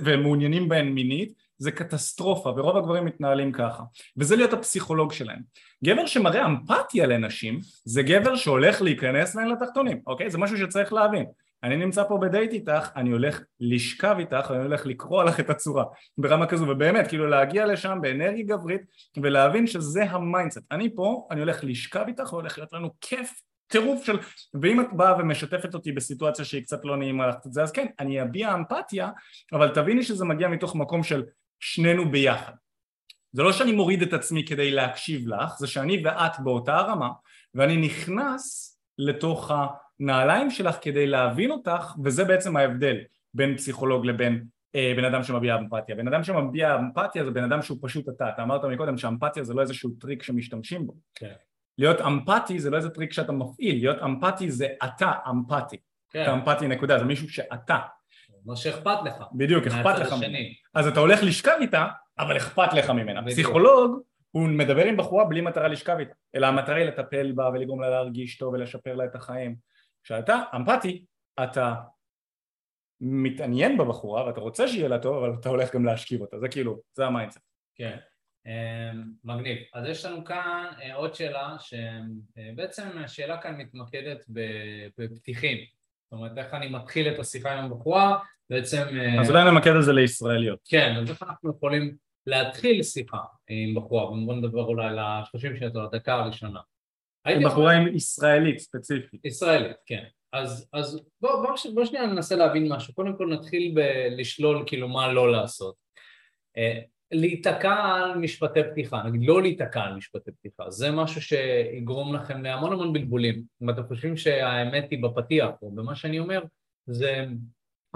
והם מעוניינים בהן מינית זה קטסטרופה ורוב הגברים מתנהלים ככה. וזה להיות הפסיכולוג שלהם. גבר שמראה אמפתיה לנשים זה גבר שהולך להיכנס להן לתחתונים. אוקיי? זה משהו שצריך להבין. אני נמצא פה בדייט איתך אני הולך לשכב איתך אני הולך לקרוע לך את הצורה ברמה כזו. ובאמת כאילו להגיע לשם באנרגיה גברית ולהבין שזה ה mindset. אני פה אני הולך לשכב איתך והולך להיות לנו כיף טירוף של... ואם את באה ומשתפת אותי בסיטואציה שהיא קצת לא נעימה לך את זה, אז כן, אני אביע אמפתיה, אבל תביני שזה מגיע מתוך מקום של שנינו ביחד. זה לא שאני מוריד את עצמי כדי להקשיב לך, זה שאני ואת באותה הרמה, ואני נכנס לתוך הנעליים שלך כדי להבין אותך, וזה בעצם ההבדל בין פסיכולוג לבין אה, בן אדם שמביע אמפתיה. בן אדם שמביע אמפתיה זה בן אדם שהוא פשוט אתה. אתה אמרת מקודם שאמפתיה זה לא איזשהו טריק שמשתמשים בו. כן. להיות אמפתי זה לא איזה טריק שאתה מפעיל, להיות אמפתי זה אתה אמפתי. כן. אתה אמפתי נקודה, זה מישהו שאתה. מה שאכפת לך. בדיוק, אכפת לך. אז אתה הולך לשכב איתה, אבל אכפת לך ממנה. בדיוק. פסיכולוג, הוא מדבר עם בחורה בלי מטרה לשכב איתה, אלא המטרה היא לטפל בה ולגרום לה להרגיש טוב ולשפר לה את החיים. כשאתה אמפתי, אתה מתעניין בבחורה ואתה רוצה שיהיה לה טוב, אבל אתה הולך גם להשכיב אותה, זה כאילו, זה ה mindset. כן. אמ, מגניב. אז יש לנו כאן אה, עוד שאלה, שבעצם השאלה כאן מתמקדת בפתיחים. זאת אומרת, איך אני מתחיל את השיחה עם הבחורה, בעצם... אה, אז אולי נמקד את זה לישראליות. כן, אז איך אנחנו יכולים להתחיל שיחה עם בחורה, ובואו נדבר אולי ל-30 שניות או לדקה הראשונה. בחורה עם ישראלית ספציפית. ישראלית, כן. אז, אז בואו בוא, בוא שנייה ננסה להבין משהו. קודם כל נתחיל בלשלול כאילו מה לא לעשות. להיתקע על משפטי פתיחה, נגיד לא להיתקע על משפטי פתיחה, זה משהו שיגרום לכם להמון המון בלבולים. אם אתם חושבים שהאמת היא בפתיח או במה שאני אומר, זה,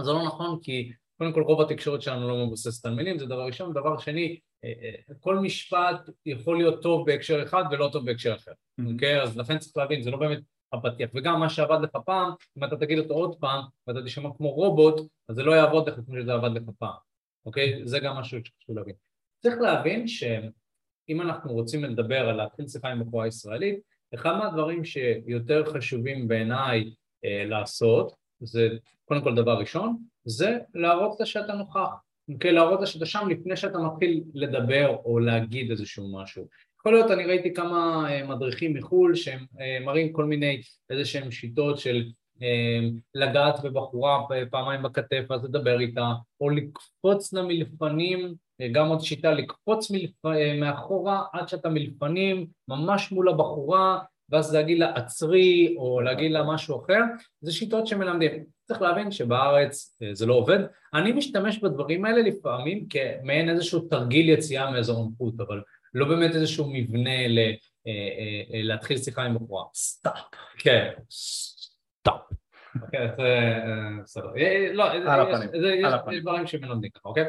זה לא נכון כי קודם כל רוב התקשורת שלנו לא מבוססת על מילים, זה דבר ראשון, דבר שני, אה, אה, כל משפט יכול להיות טוב בהקשר אחד ולא טוב בהקשר אחר, אוקיי? Mm-hmm. Okay? אז לכן צריך להבין, זה לא באמת הפתיח, וגם מה שעבד לך פעם, אם אתה תגיד אותו עוד פעם ואתה תשמע כמו רובוט, אז זה לא יעבוד לך כמו שזה עבד לך פעם, אוקיי? זה גם משהו שחשוב להבין. צריך להבין שאם אנחנו רוצים לדבר על להתחיל שיחה עם בחורה ישראלית, אחד מהדברים שיותר חשובים בעיניי אה, לעשות, זה קודם כל דבר ראשון, זה להראות לה שאתה נוכח, אוקיי? להראות לה שאתה שם לפני שאתה מתחיל לדבר או להגיד איזשהו משהו. יכול להיות, אני ראיתי כמה אה, מדריכים מחו"ל שהם אה, מראים כל מיני איזה שהם שיטות של לגעת בבחורה פעמיים בכתף ואז לדבר איתה, או לקפוץ לה מלפנים, גם עוד שיטה לקפוץ מלפ... מאחורה עד שאתה מלפנים, ממש מול הבחורה, ואז להגיד לה עצרי או להגיד לה משהו אחר, זה שיטות שמלמדים. צריך להבין שבארץ זה לא עובד. אני משתמש בדברים האלה לפעמים כמעין איזשהו תרגיל יציאה מאזור הנוחות, אבל לא באמת איזשהו מבנה ל, אה, אה, אה, להתחיל שיחה עם בחורה. setup. כן, setup. אוקיי, זה בסדר. לא, יש דברים שמלמדים ככה, אוקיי?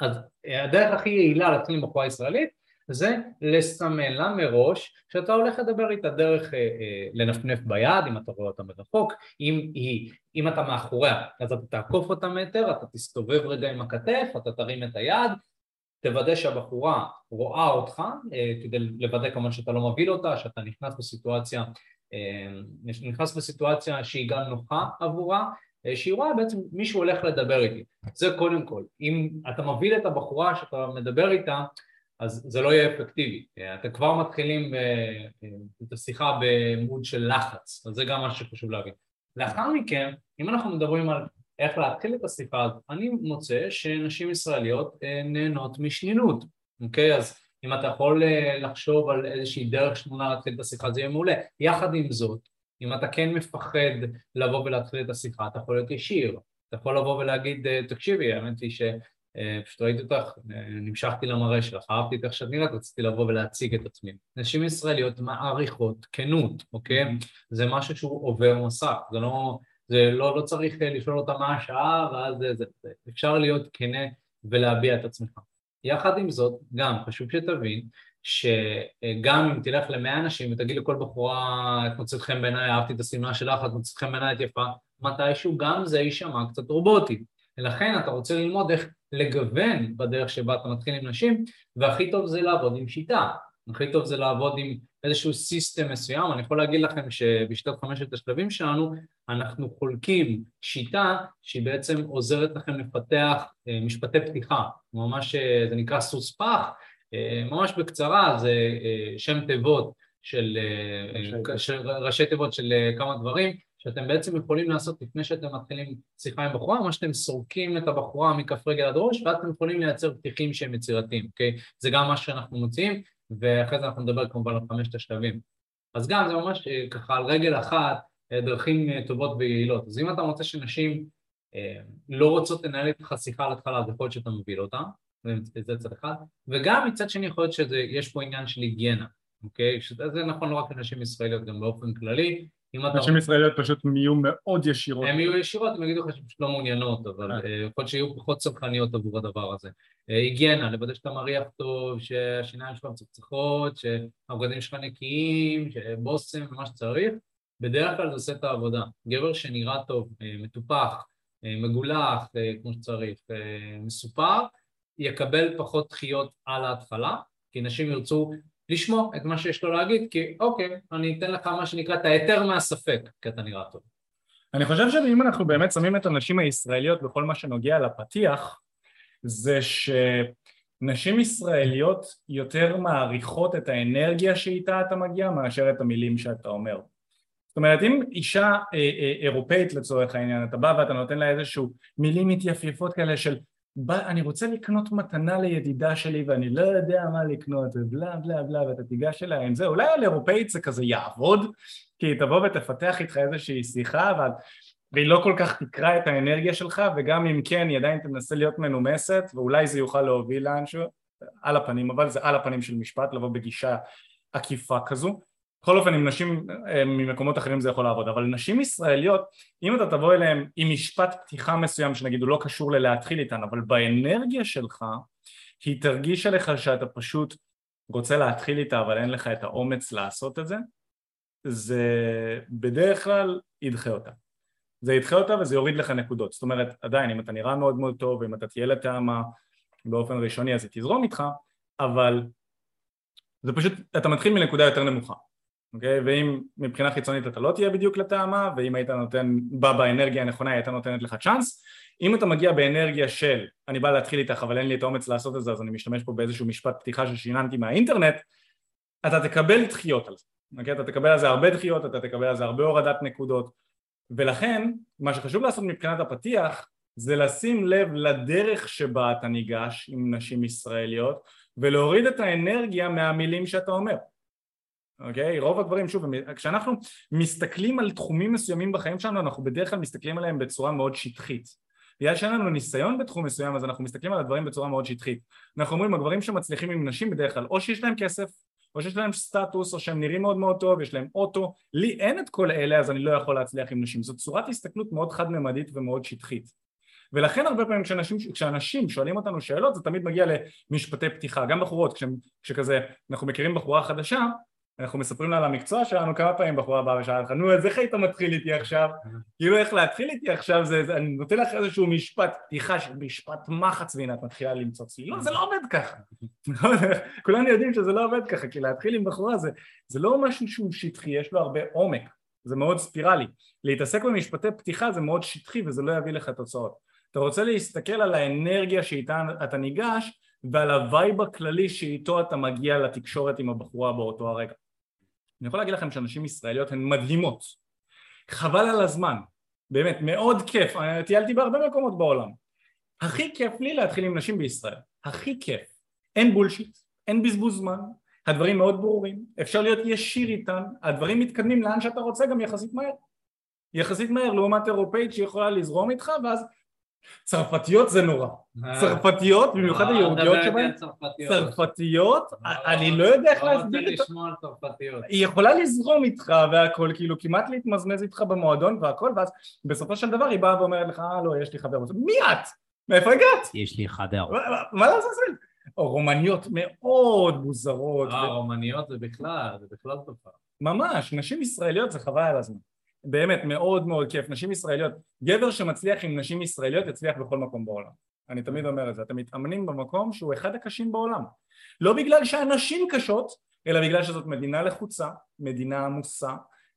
אז הדרך הכי יעילה להתחיל עם בחורה ישראלית זה לסמן לה מראש שאתה הולך לדבר איתה דרך אה, אה, לנפנף ביד, אם אתה רואה אותה מרחוק, אם, היא, אם אתה מאחוריה אז אתה תעקוף אותה מטר, אתה תסתובב רגע עם הכתף, אתה תרים את היד, תוודא שהבחורה רואה אותך, אה, כדי לוודא כמובן שאתה לא מבהיל אותה, שאתה נכנס בסיטואציה, אה, נכנס בסיטואציה שהיא גם נוחה עבורה, אה, שהיא רואה בעצם מישהו הולך לדבר איתי. זה קודם כל. אם אתה מבהיל את הבחורה שאתה מדבר איתה, אז זה לא יהיה אפקטיבי. אתם כבר מתחילים את השיחה במוד של לחץ, אז זה גם מה שחשוב להבין. לאחר מכן, אם אנחנו מדברים על איך להתחיל את השיחה אני מוצא שנשים ישראליות אה, נהנות משנינות, אוקיי? אז אם אתה יכול אה, לחשוב על איזושהי דרך שנונה להתחיל את השיחה זה יהיה מעולה. יחד עם זאת, אם אתה כן מפחד לבוא ולהתחיל את השיחה, אתה יכול להיות ישיר, אתה יכול לבוא ולהגיד, אה, תקשיבי, האמת היא שפשוט ראיתי אותך, נמשכתי למראה שלך, אהבתי את איך שאת נראית, רציתי לבוא ולהציג את עצמי. נשים ישראליות מעריכות כנות, אוקיי? Mm-hmm. זה משהו שהוא עובר מסך, זה לא... זה לא, לא צריך אה, לשאול אותה מה השעה ואז זה, זה, זה, אפשר להיות כנה ולהביע את עצמך. יחד עם זאת, גם חשוב שתבין שגם אם תלך למאה אנשים ותגיד לכל בחורה את מוצאת חן בעיניי, אהבתי את השמלה שלך, את מוצאת חן בעיניי, את יפה, מתישהו גם זה יישמע קצת רובוטי. ולכן אתה רוצה ללמוד איך לגוון בדרך שבה אתה מתחיל עם נשים, והכי טוב זה לעבוד עם שיטה. הכי טוב זה לעבוד עם איזשהו סיסטם מסוים, אני יכול להגיד לכם שבשיטת חמשת השלבים שלנו אנחנו חולקים שיטה שהיא בעצם עוזרת לכם לפתח אה, משפטי פתיחה, ממש אה, זה נקרא סוס פח, אה, ממש בקצרה זה שם תיבות של, של ראשי תיבות של כמה דברים שאתם בעצם יכולים לעשות לפני שאתם מתחילים שיחה עם בחורה, ממש שאתם סורקים את הבחורה מכף רגל עד ראש ואז אתם יכולים לייצר פתיחים שהם יצירתיים, אוקיי? זה גם מה שאנחנו מוצאים ואחרי זה אנחנו נדבר כמובן על חמשת השלבים. אז גם זה ממש ככה על רגל אחת דרכים אה, טובות ויעילות. אז אם אתה רוצה שנשים לא רוצות לנהל איתך שיחה על התחלה, אז יכול להיות שאתה מוביל אותה, זה צד אחד, וגם מצד שני יכול להיות שיש פה עניין של היגיינה, אוקיי? שזה נכון לא רק לנשים ישראליות, גם באופן כללי, נשים ישראליות פשוט יהיו מאוד ישירות. הן יהיו ישירות, הם יגידו לך שהן פשוט לא מעוניינות, אבל אה. אה, יכול להיות שיהיו פחות צרכניות עבור הדבר הזה. אה, היגיינה, לוודא שאתה מריח טוב, שהשיניים שלך מצחצחות, שהבגדים שלך נקיים, שבושם ומה שצריך, בדרך כלל זה עושה את העבודה. גבר שנראה טוב, מטופח, מגולח כמו שצריך, מסופר, יקבל פחות דחיות על ההתחלה, כי נשים ירצו לשמוע את מה שיש לו להגיד, כי אוקיי, אני אתן לך מה שנקרא את ההיתר מהספק, כי אתה נראה טוב. אני חושב שאם אנחנו באמת שמים את הנשים הישראליות בכל מה שנוגע לפתיח, זה שנשים ישראליות יותר מעריכות את האנרגיה שאיתה אתה מגיע מאשר את המילים שאתה אומר. זאת אומרת אם אישה אה, אה, אירופאית לצורך העניין אתה בא ואתה נותן לה איזשהו מילים מתייפייפות כאלה של אני רוצה לקנות מתנה לידידה שלי ואני לא יודע מה לקנות ובלה בלה בלה ואתה תיגש אליה עם זה. אולי על אירופאית זה כזה יעבוד כי היא תבוא ותפתח איתך איזושהי שיחה אבל והיא לא כל כך תקרא את האנרגיה שלך וגם אם כן היא עדיין תנסה להיות מנומסת ואולי זה יוכל להוביל לאנשהו על הפנים אבל זה על הפנים של משפט לבוא בגישה עקיפה כזו בכל אופן עם נשים אה, ממקומות אחרים זה יכול לעבוד אבל נשים ישראליות אם אתה תבוא אליהן עם משפט פתיחה מסוים שנגיד הוא לא קשור ללהתחיל איתן אבל באנרגיה שלך היא תרגיש עליך שאתה פשוט רוצה להתחיל איתה אבל אין לך את האומץ לעשות את זה זה בדרך כלל ידחה אותה. זה ידחה אותה וזה יוריד לך נקודות. זאת אומרת עדיין אם אתה נראה מאוד מאוד טוב ואם אתה תהיה לטעמה באופן ראשוני אז היא תזרום איתך אבל זה פשוט אתה מתחיל מנקודה יותר נמוכה אוקיי? ואם מבחינה חיצונית אתה לא תהיה בדיוק לטעמה ואם היית נותן, בא באנרגיה הנכונה היא הייתה נותנת לך צ'אנס אם אתה מגיע באנרגיה של אני בא להתחיל איתך אבל אין לי את האומץ לעשות את זה אז אני משתמש פה באיזשהו משפט פתיחה ששיננתי מהאינטרנט אתה תקבל דחיות על זה, אוקיי? אתה תקבל על זה הרבה דחיות, אתה תקבל על זה הרבה הורדת נקודות ולכן מה שחשוב לעשות מבחינת הפתיח זה לשים לב לדרך שבה אתה ניגש עם נשים ישראליות ולהוריד את האנרגיה מהמילים שאתה אומר אוקיי? רוב הדברים, שוב, כשאנחנו מסתכלים על תחומים מסוימים בחיים שלנו אנחנו בדרך כלל מסתכלים עליהם בצורה מאוד שטחית. בגלל שאין לנו ניסיון בתחום מסוים אז אנחנו מסתכלים על הדברים בצורה מאוד שטחית. אנחנו אומרים הגברים שמצליחים עם נשים בדרך כלל או שיש להם כסף או שיש להם סטטוס או שהם נראים מאוד מאוד טוב, יש להם אוטו, לי אין את כל אלה אז אני לא יכול להצליח עם נשים, זאת צורת הסתכלות מאוד חד-ממדית ומאוד שטחית. ולכן הרבה פעמים כשאנשים, כשאנשים שואלים אותנו שאלות זה תמיד מגיע למשפטי פתיחה, גם בחורות, כשכזה אנחנו מכירים בחורה חדשה אנחנו מספרים לה על המקצוע שלנו כמה פעמים בחורה באה ושאלה לך נו אז איך היית מתחיל איתי עכשיו? כאילו איך להתחיל איתי עכשיו זה, זה אני נותן לך איזשהו משפט פתיחה של משפט מחץ והנה את מתחילה למצוץ לי. לא זה לא עובד ככה. כולנו יודעים שזה לא עובד ככה כי להתחיל עם בחורה זה, זה לא משהו שהוא שטחי יש לו הרבה עומק זה מאוד ספירלי. להתעסק במשפטי פתיחה זה מאוד שטחי וזה לא יביא לך תוצאות. אתה רוצה להסתכל על האנרגיה שאיתה אתה ניגש ועל ה vibe הכללי שאיתו אתה מגיע לתקשורת עם הבחורה באותו הרגע אני יכול להגיד לכם שנשים ישראליות הן מדהימות. חבל על הזמן. באמת מאוד כיף. טיילתי בהרבה מקומות בעולם. הכי כיף לי להתחיל עם נשים בישראל. הכי כיף. אין bullshit אין בזבוז זמן הדברים מאוד ברורים. אפשר להיות ישיר איתן הדברים מתקדמים לאן שאתה רוצה גם יחסית מהר. יחסית מהר לעומת אירופאית שיכולה לזרום איתך ואז צרפתיות זה נורא. אה. צרפתיות, במיוחד אה, היהודיות שבהן, צרפתיות, אה, אני לא יודע איך להסביר את זה. היא יכולה לזרום איתך והכל, כאילו כמעט להתמזמז איתך במועדון והכל, ואז בסופו של דבר היא באה ואומרת לך, אה לא, יש לי חבר. מי את? מאיפה הגעת? יש לי חבר. מה לעזאזל? רומניות מאוד מוזרות. אה, רומניות זה בכלל, זה בכלל תופעה. ממש, נשים ישראליות זה חבל על הזמן. באמת מאוד מאוד כיף, נשים ישראליות, גבר שמצליח עם נשים ישראליות יצליח בכל מקום בעולם, אני תמיד אומר את זה, אתם מתאמנים במקום שהוא אחד הקשים בעולם, לא בגלל שהנשים קשות, אלא בגלל שזאת מדינה לחוצה, מדינה עמוסה,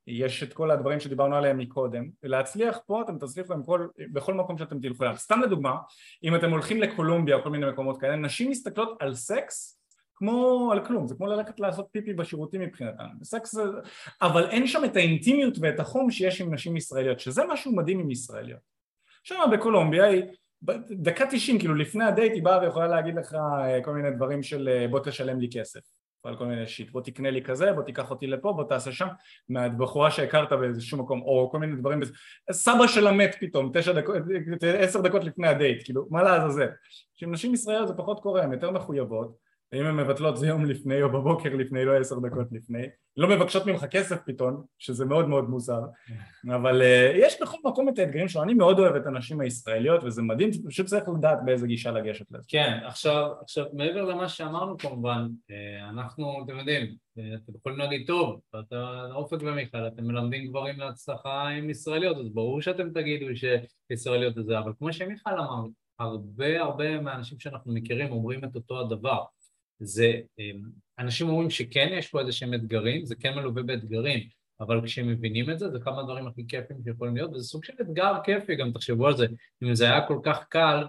יש את כל הדברים שדיברנו עליהם מקודם, להצליח פה אתם תצליחו כל, בכל מקום שאתם תלכו אליו, סתם לדוגמה, אם אתם הולכים לקולומביה או כל מיני מקומות כאלה, נשים מסתכלות על סקס כמו על כלום, זה כמו ללכת לעשות פיפי בשירותים מבחינתם, בסקס זה... אבל אין שם את האינטימיות ואת החום שיש עם נשים ישראליות, שזה משהו מדהים עם ישראליות. שם בקולומביה היא דקה תשעים, כאילו לפני הדייט היא באה ויכולה להגיד לך אה, כל מיני דברים של אה, בוא תשלם לי כסף על כל מיני shit, בוא תקנה לי כזה, בוא תיקח אותי לפה, בוא תעשה שם, מהבחורה שהכרת באיזשהו מקום, או כל מיני דברים, סבא שלה מת פתאום, תשע דקות, עשר דקות לפני הדייט, כאילו, מה לעזאזל? שעם נשים ישראליות זה פחות קורה, הן יותר מחויבות, ואם הן מבטלות זה יום לפני או בבוקר לפני, לא עשר דקות לפני, לא מבקשות ממך כסף פתאום, שזה מאוד מאוד מוזר, אבל uh, יש בכל מקום את האתגרים שלו, אני מאוד אוהב את הנשים הישראליות וזה מדהים, פשוט צריך לדעת באיזה גישה לגשת לזה. כן, עכשיו, עכשיו מעבר למה שאמרנו כמובן, אה, אנחנו, אתם יודעים, אה, אתם יכולים להגיד, טוב, אתה אופק ומיכל, אתם מלמדים גברים להצלחה עם ישראליות, אז ברור שאתם תגידו שישראליות זה, אבל כמו שמיכל אמר, הרבה הרבה מהאנשים שאנחנו מכירים אומרים את אותו הדבר זה, אמ, אנשים אומרים שכן יש פה איזה שהם אתגרים, זה כן מלווה באתגרים, אבל כשהם מבינים את זה, זה כמה הדברים הכי כיפים שיכולים להיות, וזה סוג של אתגר כיפי, גם תחשבו על זה, אם זה היה כל כך קל,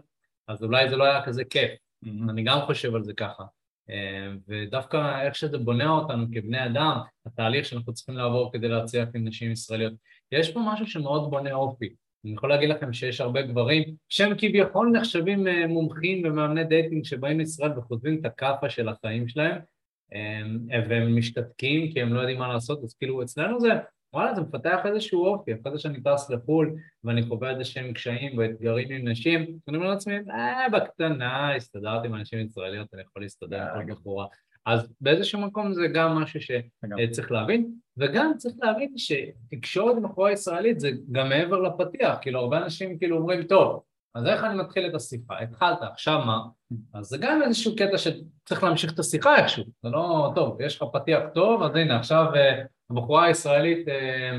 אז אולי זה לא היה כזה כיף, mm-hmm. אני גם חושב על זה ככה. אה, ודווקא איך שזה בונה אותנו כבני אדם, התהליך שאנחנו צריכים לעבור כדי להצליח עם נשים ישראליות, יש פה משהו שמאוד בונה אופי. אני יכול להגיד לכם שיש הרבה גברים שהם כביכול נחשבים אה, מומחים ומאמני dating שבאים לישראל וחוטפים את הכאפה של החיים שלהם אה, והם משתתקים כי הם לא יודעים מה לעשות, אז כאילו אצלנו זה, וואלה, זה מפתח איזשהו אופי, אחרי זה שאני טס לחו"ל ואני חווה איזה שהם קשיים ואתגרים עם נשים, אני אומר לעצמי, אה, בקטנה, הסתדרתי עם נשים ישראליות, אני יכול להסתדר עם כל בחורה. אז באיזשהו מקום זה גם משהו שצריך להבין, וגם צריך להבין שתקשורת עם בחורה ישראלית זה גם מעבר לפתיח, כאילו הרבה אנשים כאילו אומרים, טוב, אז איך אני מתחיל את השיחה? התחלת, עכשיו מה? אז זה גם איזשהו קטע שצריך להמשיך את השיחה איכשהו, זה לא טוב, יש לך פתיח טוב, אז הנה עכשיו אה, הבחורה הישראלית אה,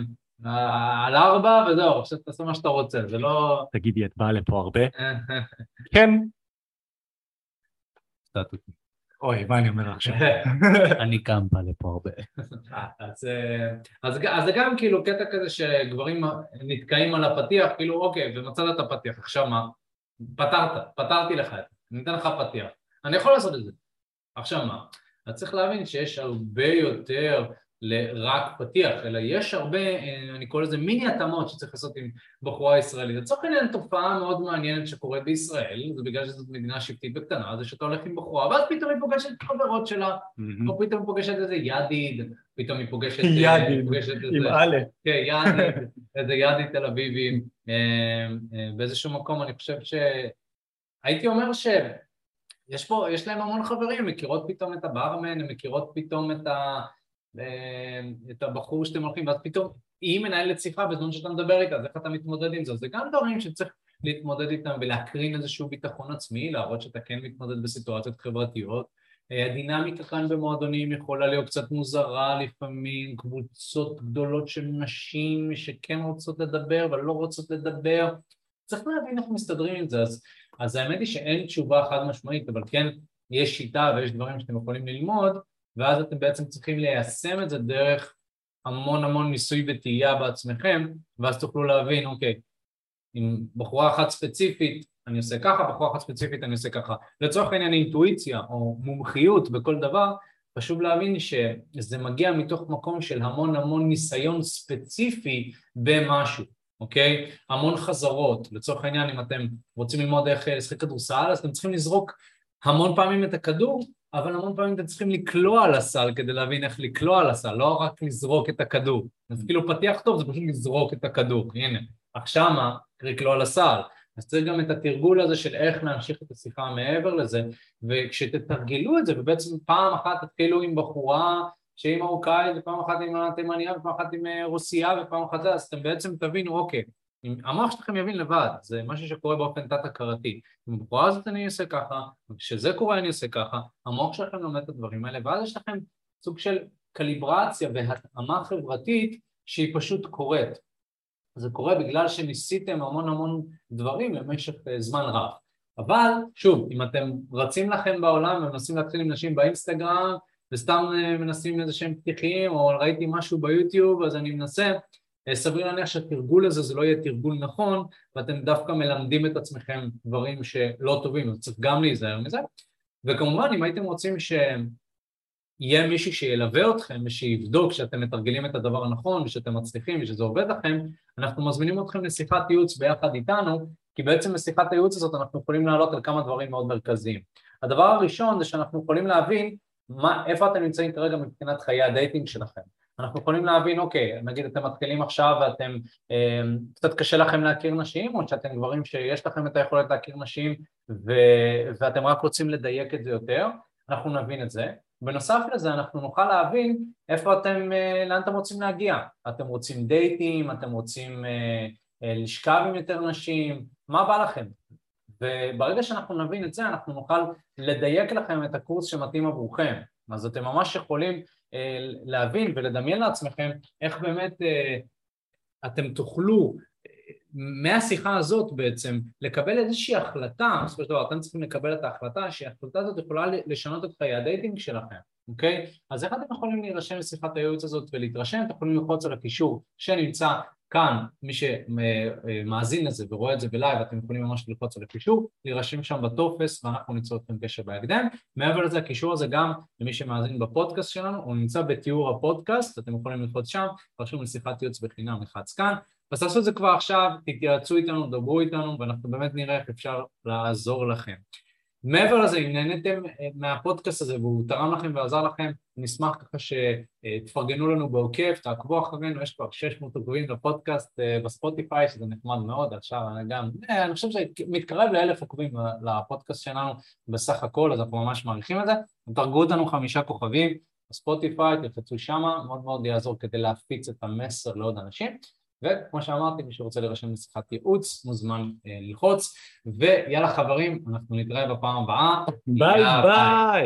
על ארבע וזהו, עכשיו תעשה מה שאתה רוצה, זה לא... תגידי, את באה לפה הרבה? כן. אוי, מה אני אומר עכשיו? אני גם בא לפה הרבה. אז, אז, אז זה גם כאילו קטע כזה שגברים נתקעים על הפתיח, כאילו אוקיי, ומצאת את הפתיח, עכשיו מה? פתרת, פתרתי לך את זה, אני אתן לך פתיח. אני יכול לעשות את זה. עכשיו מה? אז צריך להבין שיש הרבה יותר לרק פתיח, אלא יש הרבה, אה, אני קורא לזה מיני התאמות שצריך לעשות עם בחורה ישראלית. לצורך העניין תופעה מאוד מעניינת שקורית בישראל, זה בגלל שזאת מדינה שבטית וקטנה, זה שאתה הולך עם בחורה, ואז פתאום היא פוגשת את חברות שלה, או פתאום היא פוגשת איזה ידיד, פתאום היא פוגשת... אה, ידיד, עם א'. כן, ידיד, איזה ידיד תל אביבי. אה, באיזשהו מקום אני חושב ש... הייתי אומר ש... יש פה, יש להם המון חברים, מכירות פתאום את הברמן, מכירות פתאום את ה... את הבחור שאתם הולכים, ואז פתאום היא מנהלת שיחה בזמן שאתה מדבר איתה, אז איך אתה מתמודד עם זה? זה גם דברים שצריך להתמודד איתם ולהקרין איזשהו ביטחון עצמי, להראות שאתה כן מתמודד בסיטואציות חברתיות. הדינמיקה כאן במועדונים יכולה להיות קצת מוזרה לפעמים, קבוצות גדולות של נשים שכן רוצות לדבר אבל לא רוצות לדבר, צריך להבין איך מסתדרים עם זה, אז, אז האמת היא שאין תשובה חד משמעית, אבל כן יש שיטה ויש דברים שאתם יכולים ללמוד ואז אתם בעצם צריכים ליישם את זה דרך המון המון ניסוי וטעייה בעצמכם, ואז תוכלו להבין, אוקיי, עם בחורה אחת ספציפית אני עושה ככה, בחורה אחת ספציפית אני עושה ככה. לצורך העניין אינטואיציה או מומחיות בכל דבר, חשוב להבין שזה מגיע מתוך מקום של המון המון ניסיון ספציפי במשהו, אוקיי? המון חזרות, לצורך העניין אם אתם רוצים ללמוד איך לשחק כדורסל אז אתם צריכים לזרוק המון פעמים את הכדור אבל המון פעמים אתם צריכים לקלוע על הסל כדי להבין איך לקלוע על הסל, לא רק לזרוק את הכדור. אז כאילו פתיח טוב זה פשוט לזרוק את הכדור, הנה. עכשיו מה? לקלוע על הסל. אז צריך גם את התרגול הזה של איך להמשיך את השיחה מעבר לזה, וכשתתרגלו את זה, ובעצם פעם אחת תתחילו עם בחורה שהיא מרוקאית, ופעם אחת עם תימניה, ופעם אחת עם אה, רוסייה, ופעם אחת זה, אז אתם בעצם תבינו, אוקיי, המוח שלכם יבין לבד, זה משהו שקורה באופן תת-הכרתי. עם הבחורה הזאת אני עושה ככה, וכשזה קורה אני עושה ככה, המוח שלכם לומד את הדברים האלה, ואז יש לכם סוג של קליברציה והתאמה חברתית שהיא פשוט קורית. זה קורה בגלל שניסיתם המון המון דברים במשך אה, זמן רב. אבל שוב, אם אתם רצים לכם בעולם ומנסים להתחיל עם נשים באינסטגרם וסתם אה, מנסים איזה שהם פתיחים או ראיתי משהו ביוטיוב אז אני מנסה סביר להניח שהתרגול הזה זה לא יהיה תרגול נכון ואתם דווקא מלמדים את עצמכם דברים שלא טובים, אז צריך גם להיזהר מזה. וכמובן אם הייתם רוצים שיהיה מישהו שילווה אתכם ושיבדוק שאתם מתרגלים את הדבר הנכון ושאתם מצליחים ושזה עובד לכם אנחנו מזמינים אתכם לשיחת ייעוץ ביחד איתנו כי בעצם בשיחת הייעוץ הזאת אנחנו יכולים לעלות על כמה דברים מאוד מרכזיים. הדבר הראשון זה שאנחנו יכולים להבין מה, איפה אתם נמצאים כרגע מבחינת חיי ה dating שלכם אנחנו יכולים להבין, אוקיי, נגיד אתם מתחילים עכשיו ואתם, אה, קצת קשה לכם להכיר נשים, או שאתם גברים שיש לכם את היכולת להכיר נשים ו, ואתם רק רוצים לדייק את זה יותר, אנחנו נבין את זה. בנוסף לזה אנחנו נוכל להבין איפה אתם, אה, לאן אתם רוצים להגיע. אתם רוצים דייטים, אתם רוצים אה, לשכב עם יותר נשים, מה בא לכם? וברגע שאנחנו נבין את זה אנחנו נוכל לדייק לכם את הקורס שמתאים עבורכם. אז אתם ממש יכולים אה, להבין ולדמיין לעצמכם איך באמת אה, אתם תוכלו אה, מהשיחה הזאת בעצם לקבל איזושהי החלטה, בסופו של דבר אתם צריכים לקבל את ההחלטה שההחלטה הזאת יכולה לשנות את חיי ה dating שלכם, אוקיי? אז איך אתם יכולים להירשם לשיחת הייעוץ הזאת ולהתרשם? אתם יכולים ללחוץ על הקישור שנמצא כאן, מי שמאזין לזה ורואה את זה בלייב, אתם יכולים ממש ללחוץ על הקישור, להירשם שם בטופס ואנחנו ניצור אתכם קשר בהקדם. מעבר לזה, הקישור הזה גם למי שמאזין בפודקאסט שלנו, הוא נמצא בתיאור הפודקאסט, אתם יכולים ללחוץ שם, רשום לשיחת ייעוץ בחינם, לחץ כאן. אז תעשו את זה כבר עכשיו, תתייעצו איתנו, דברו איתנו, ואנחנו באמת נראה איך אפשר לעזור לכם. מעבר לזה, אם נהניתם אה, מהפודקאסט הזה והוא תרם לכם ועזר לכם, נשמח ככה שתפרגנו לנו בעוקב, תעקבו אחרינו, יש כבר 600 עוקבים לפודקאסט אה, בספוטיפיי, שזה נחמד מאוד, עכשיו גם, אה, אני חושב שמתקרב לאלף עוקבים לפודקאסט שלנו בסך הכל, אז אנחנו ממש מעריכים את זה. תרגו אותנו חמישה כוכבים בספוטיפיי, תלחצו שמה, מאוד מאוד יעזור כדי להפיץ את המסר לעוד אנשים. וכמו שאמרתי, מי שרוצה להירשם לשיחת ייעוץ, מוזמן אה, ללחוץ. ויאללה חברים, אנחנו נתראה בפעם הבאה. ביי ביי.